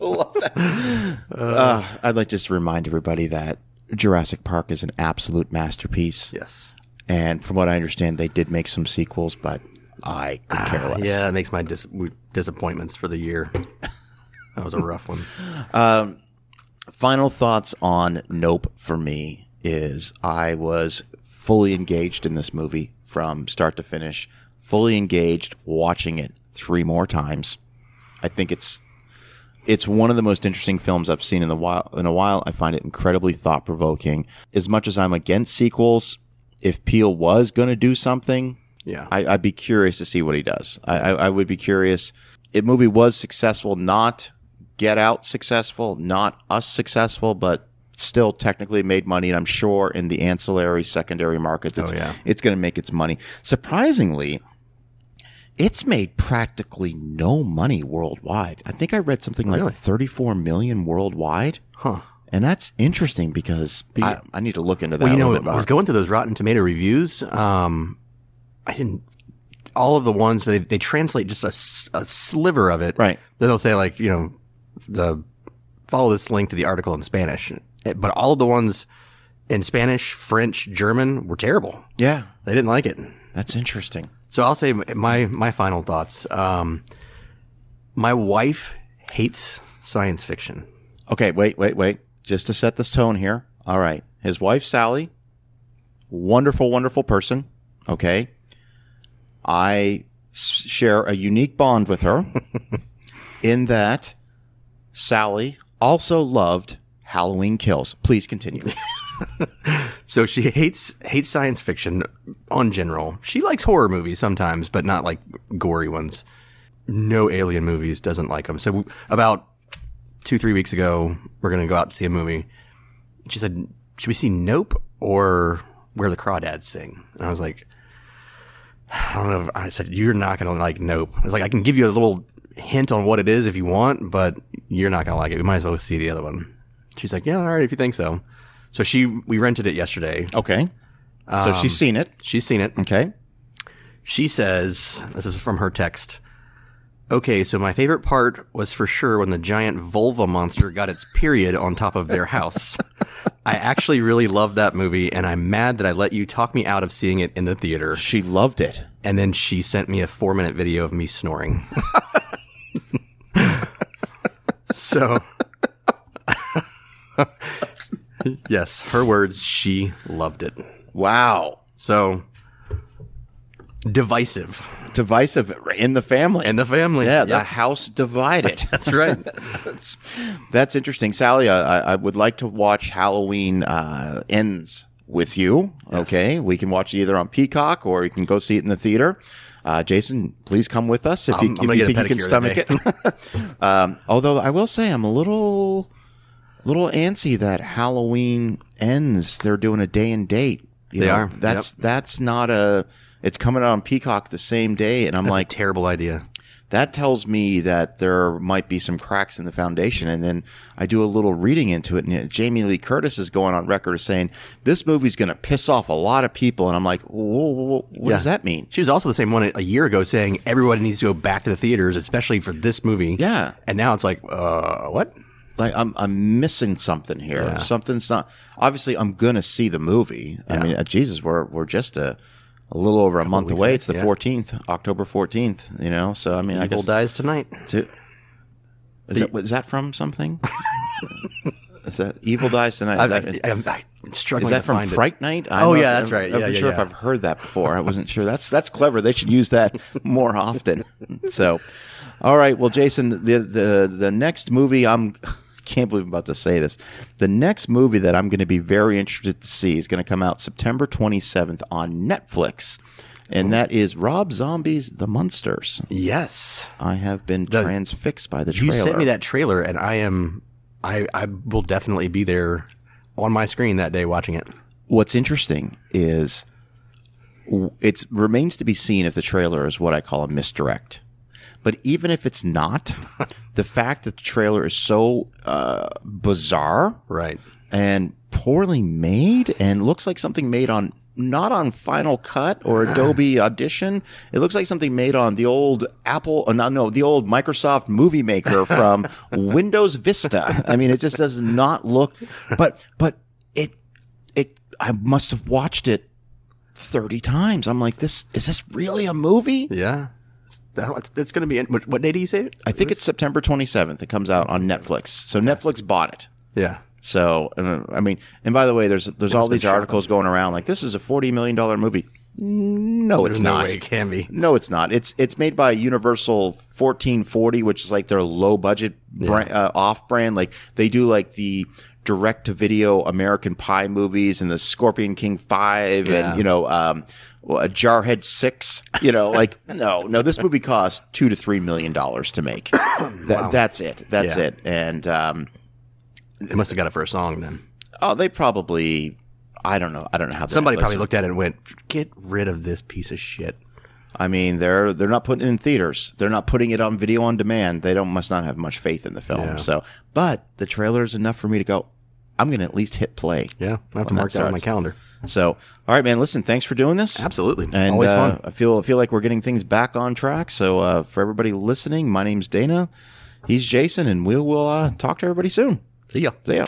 Love that. Uh, I'd like just to remind everybody that Jurassic Park is an absolute masterpiece. Yes. And from what I understand, they did make some sequels, but I could care less. Ah, Yeah, that makes my dis- disappointments for the year. *laughs* That was a rough one. Final thoughts on Nope for me is I was fully engaged in this movie from start to finish, fully engaged watching it three more times. I think it's it's one of the most interesting films I've seen in the while in a while. I find it incredibly thought provoking. As much as I'm against sequels, if Peele was going to do something, Yeah. I, I'd be curious to see what he does. I, I, I would be curious. If movie was successful, not Get Out successful, not Us successful, but still technically made money. And I'm sure in the ancillary secondary markets, it's, Oh, yeah. it's going to make its money. Surprisingly, it's made practically no money worldwide. I think I read something like 34 million worldwide. huh. And that's interesting because I, I need to look into that Well, you a know, little bit I was going through those Rotten Tomato reviews. Um, I didn't. All of the ones they they translate just a sliver of it. Right. Then they'll say like you know, the follow this link to the article in Spanish. Eh, But all of the ones in Spanish, French, German were terrible. yeah, They didn't like it. that's interesting. So I'll say my my final thoughts. Um, my wife hates science fiction. Okay, wait, wait, wait. Just to set this tone here. All right. His wife, Sally, wonderful, wonderful person. Okay. I s- share a unique bond with her *laughs* in that Sally also loved Halloween Kills. Please continue. *laughs* So she hates hates science fiction on general. She likes horror movies sometimes, but not like gory ones. No alien movies, doesn't like them. So about two three weeks ago, we're gonna go out to see a movie. She said, "Should we see Nope or Where the Crawdads Sing?" And I was like, "I don't know." If, I said, "You're not gonna like Nope." I was like, "I can give you a little hint on what it is if you want, but you're not gonna like it. We might as well see the other one." She's like, "Yeah, all right, if you think so." So she we rented it yesterday. Okay. So she's um, seen it. She's seen it. Okay. She says, this is from her text. Okay, so my favorite part was for sure when the giant vulva monster got its period on top of their house. *laughs* I actually really loved that movie, and I'm mad that I let you talk me out of seeing it in the theater. She loved it. And then she sent me a four minute video of me snoring. *laughs* so, *laughs* yes, her words, she loved it. Wow. So, divisive Divisive in the family. in the family. yeah, the house divided. *laughs* That's right. *laughs* that's, that's interesting. Sally, I, I would like to watch Halloween uh, Ends with you. Okay. We can watch it either on Peacock or you can go see it in the theater. Uh, Jason, please come with us if you, I'm- I'm if you think you can stomach it. *laughs* um, although I will say I'm a little, little antsy that Halloween ends. They're doing a day and date. You They know, are. That's that's not a. It's coming out on Peacock the same day, and I'm That's like, a terrible idea. that tells me that there might be some cracks in the foundation. And then I do a little reading into it, and Jamie Lee Curtis is going on record as saying this movie's going to piss off a lot of people. And I'm like, whoa, whoa, whoa, what Yeah. does that mean? She was also the same one a year ago saying everybody needs to go back to the theaters, especially for this movie. Yeah. And now it's like, uh, what? Like I'm I'm missing something here. Something's not. Obviously, I'm going to see the movie. I mean, uh, Jesus, we're we're just a. A little over a month away. It's the yeah. 14th, October 14th. You know, so I mean, I Evil guess dies tonight. to, is that is that from something? *laughs* is that Evil Dies Tonight? Is I, that, I, I'm, I'm struggling Is that to from find it. Fright Night? Oh, I'm yeah, not- that's right. I'm Yeah, not yeah, sure if. I've heard that before. I wasn't sure. That's *laughs* that's clever. They should use that more often. So, all right. Well, Jason, the the the next movie I'm can't believe I'm about to say this. The next movie that I'm going to be very interested to see is going to come out September 27th on Netflix. And that is Rob Zombie's The Munsters. Yes. I have been transfixed by the trailer. You sent me that trailer, and I am, I, I will definitely be there on my screen that day watching it. what's interesting is it remains to be seen if the trailer is what I call a misdirect. But even if it's not, *laughs* the fact that the trailer is so uh, bizarre Right. and poorly made and looks like something made on not on Final Cut or *laughs* Adobe Audition. It looks like something made on the old Apple, uh, no, no, the old Microsoft Movie Maker *laughs* from Windows Vista. I mean, it just does not look. But but it it I must have watched it thirty times. I'm like, this is this really a movie? Yeah. That, it's going to be. In, what, what day do you say it? I think it's September 27th. It comes out on Netflix. So Netflix bought it. Yeah. So uh, I mean, and by the way, there's there's all these articles going around like this is a forty million dollar movie. No, it's no not. it can be. No, it's not. It's it's made by Universal 1440, which is like their low budget brand, uh, off brand. Like they do like the direct to video American Pie movies and the Scorpion King Five Yeah. and you know um, a Jarhead Six. You know, like *laughs* no, no. This movie cost two to three million dollars to make. *coughs* That, That's it. That's Yeah. it. And um, They must have got it for a song then. oh, they probably. I don't know. I don't know how. Somebody probably looked at it and went, "Get rid of this piece of shit." I mean, they're they're not putting it in theaters. They're not putting it on video on demand. They don't must not have much faith in the film. Yeah. So, but the trailer is enough for me to go. I'm going to at least hit play. Yeah, I have to mark that that on my calendar. So, all right, man. Listen, thanks for doing this. Absolutely, And always uh, fun. I feel I feel like we're getting things back on track. So, uh, for everybody listening, my name's Dana. He's Jason, and we will uh, talk to everybody soon. See ya. See ya.